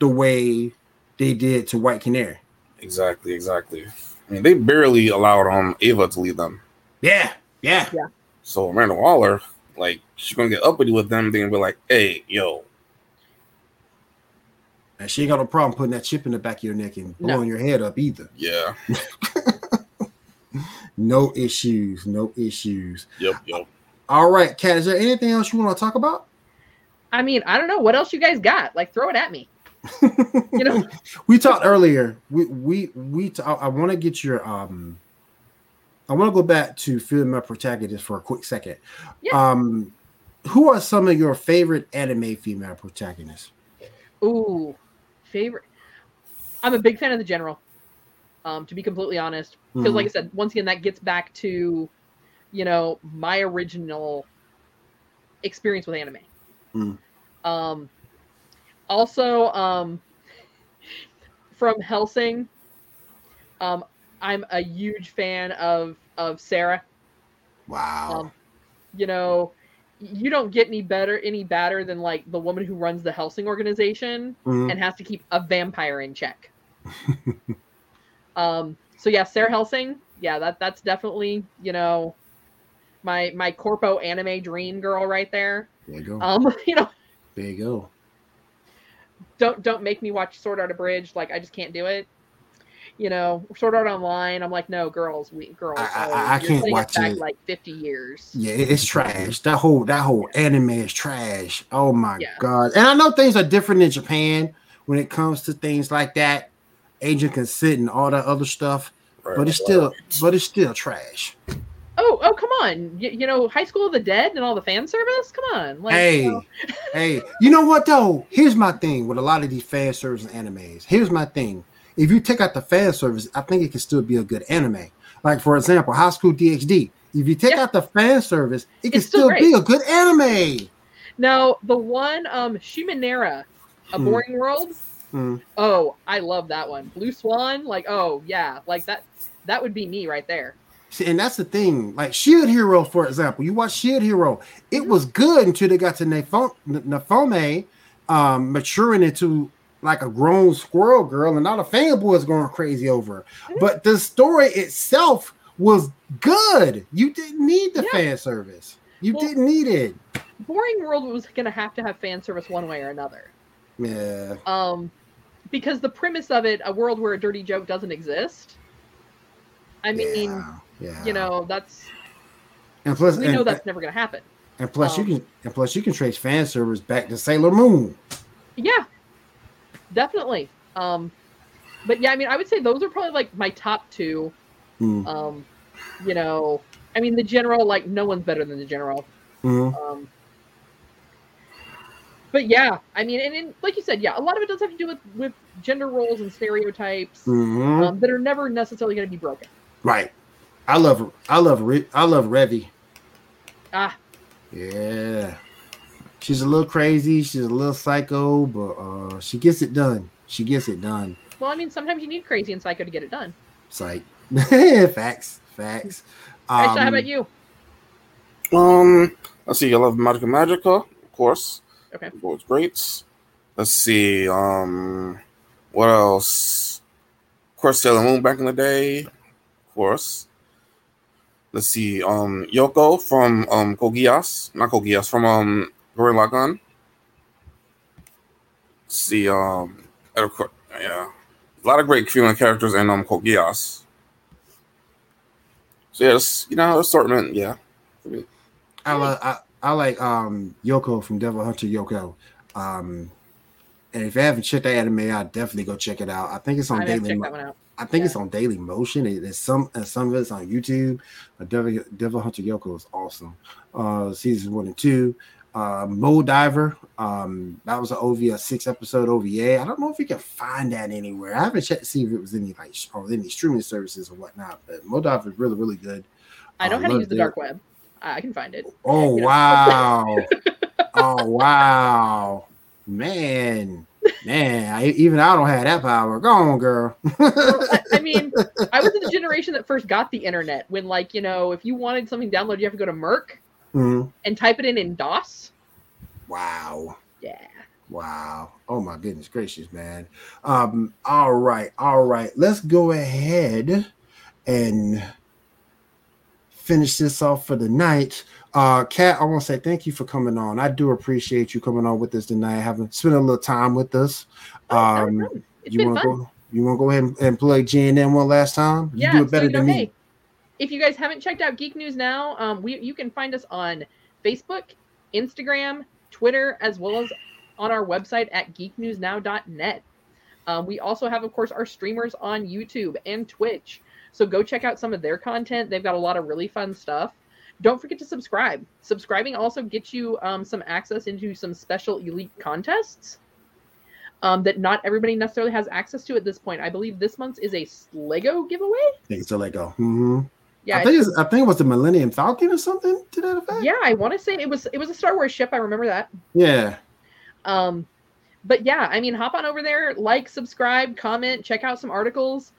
the way they did to White Canary? Exactly, exactly. I mean, they barely allowed um Ava to lead them. Yeah. Yeah, yeah, So Amanda Waller, like, she's gonna get uppity with them. They're gonna be like, "Hey, yo, and she ain't got no problem putting that chip in the back of your neck and No. blowing your head up either. yeah, (laughs) No issues, no issues. yep, yep." All right, Kat, is there anything else you want to talk about? I mean, I don't know what else you guys got. Like, throw it at me. (laughs) You know, we talked earlier. We we we. T- I, want to get your um. I want to go back to female protagonist for a quick second. Yeah. Um, who are some of your favorite anime female protagonists? ooh, favorite. I'm a big fan of the general. Um, to be completely honest, because Mhm. like I said, once again, that gets back to, you know, my original experience with anime. Mm. Um, also, um, from Hellsing, um, I'm a huge fan of of Sarah. Wow. Um, you know, you don't get any better any better than like the woman who runs the Hellsing organization Mhm. and has to keep a vampire in check. (laughs) um. So yeah, Sarah Hellsing. Yeah, that that's definitely you know my my corpo anime dream girl right there. there you go. Um. (laughs) You know, there you go. don't don't make me watch Sword Art Abridged. Like I just can't do it. You know, Sword Art Online. I'm like, no, girls, we girls. I- I- oh, I can't setting us watch back it. like 50 years. Yeah, it's trash. That whole that whole anime is trash. Oh my Yeah. god! And I know things are different in Japan when it comes to things like that, Agent Consent and all that other stuff. Right, But it's right. still, but it's still trash. Oh, oh, come on. You, you know, High School of the Dead and all the fan service? Come on. Like, hey, you know, hey, you know what though? Here's my thing with a lot of these fan service and animes. Here's my thing. If you take out the fan service, I think it can still be a good anime. Like for example, High School DxD. If you take Yeah. out the fan service, it can It's still still, be a good anime. Now, the one, um, Shimoneta, A Hmm. Boring World. Hmm. Oh, I love that one. Blue Swan, like, oh, yeah. Like, that that would be me right there. See, and that's the thing. Like Shield Hero, for example, you watch Shield Hero. It was good until they got to Nafo- Nafome um, maturing into like a grown squirrel girl, and all the fanboys going crazy over. her. But the story itself was good. You didn't need the Yeah. fan service. You Well- didn't need it. Boring World was going to have to have fan service one way or another. Yeah. Um, because the premise of it, a world where a dirty joke doesn't exist. I mean, yeah, yeah. you know, that's and plus, we and, know that's never going to happen. and plus, um, you can and plus you can trace fan service back to Sailor Moon. Yeah, definitely. Um, but yeah, I mean, I would say those are probably like my top two. Mm, Um, you know, I mean, the general, like, no one's better than the general. mhm. Um, but yeah, I mean, and, and like you said, yeah, a lot of it does have to do with with gender roles and stereotypes Mhm. um, that are never necessarily going to be broken. Right. I love I love I love Revy. Ah, Yeah. She's a little crazy, she's a little psycho, but uh she gets it done. She gets it done. well, I mean, sometimes you need crazy and psycho to get it done. It's (laughs) like facts, facts. Aisha, how Um, about you? Um, let's see. I love Madoka Magica, of course. Okay. Both great. Let's see. Um, what else? Of course, Sailor Moon back in the day. Of course. Let's see. Um, Yoko from um Kogias, not Kogias, from um Gurren Lagann. Let's see. Um, and of course, yeah, a lot of great female characters in um Kogias. So yes, you know, assortment. Yeah. I, li- I I like um Yoko from Devil Hunter Yoko. Um and if you haven't checked that anime out, definitely go check it out. I think it's on have to Daily Mo- that one out. I think Yeah. it's on Daily Motion. It- It's some and some of it's on YouTube. Devil, Devil Hunter Yoko is awesome. Uh, season one and two. Uh, Mo Diver. Um, that was an OVA, six episode OVA. I don't know if you can find that anywhere. I haven't checked to see if it was any like or any streaming services or whatnot. But Mo Diver is really really good. I know I how to use the dark web. I can find it. Oh You know. wow! (laughs) oh wow, man! Man, I, even I don't have that power. Go on, girl. Well, I, I (laughs) mean, I was in the generation that first got the internet when, like, you know, if you wanted something downloaded, you have to go to Merc Mhm. and type it in in DOS. Wow. Yeah. Wow. Oh my goodness gracious, man. Um, all right, all right. Let's go ahead and finish this off for the night. Uh Kat, I want to say thank you for coming on. I do appreciate you coming on with us tonight, having spent a little time with us. Oh, Um it's you want to fun. go you want to go ahead and, and play GNM one last time? You yeah, do it better so, than me. hey, if you guys haven't checked out Geek News Now, um, we you can find us on Facebook, Instagram, Twitter, as well as on our website at geeknewsnow.net. Um, we also have, of course, our streamers on YouTube and Twitch. So go check out some of their content. They've got a lot of really fun stuff. Don't forget to subscribe. Subscribing also gets you um, some access into some special elite contests um, that not everybody necessarily has access to at this point. I believe this month's is a Lego giveaway. I think it's a Lego. hmm Yeah, I think I think it was the Millennium Falcon or something to that effect. yeah, I want to say it was it was a Star Wars ship. I remember that. Yeah. Um, but yeah, I mean, hop on over there, like, subscribe, comment, check out some articles.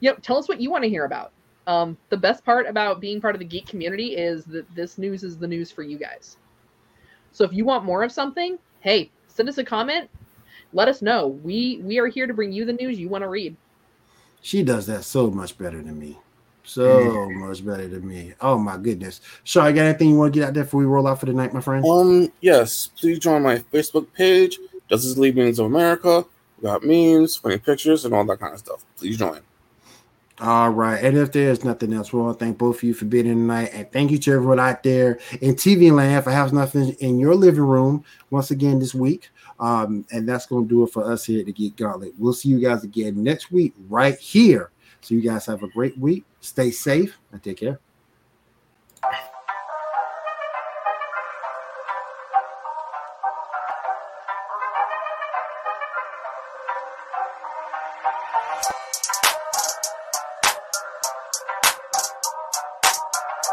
You know, tell us what you want to hear about. Um, the best part about being part of the geek community is that this news is the news for you guys. So if you want more of something, hey, send us a comment. Let us know. We we are here to bring you the news you want to read. She does that so much better than me. So much better than me. Oh my goodness. Shaw, you got anything you want to get out there before we roll out for the night, my friend? Um, yes, please join my Facebook page, Justice League Memes of America. We got memes, funny pictures, and all that kind of stuff. Please join. All right. And if there's nothing else, we want to thank both of you for being here tonight. And thank you to everyone out there in TV land for having nothing in your living room once again this week. Um, and that's going to do it for us here at the Geek Gauntlet. We'll see you guys again next week right here. So you guys have a great week. Stay safe and take care.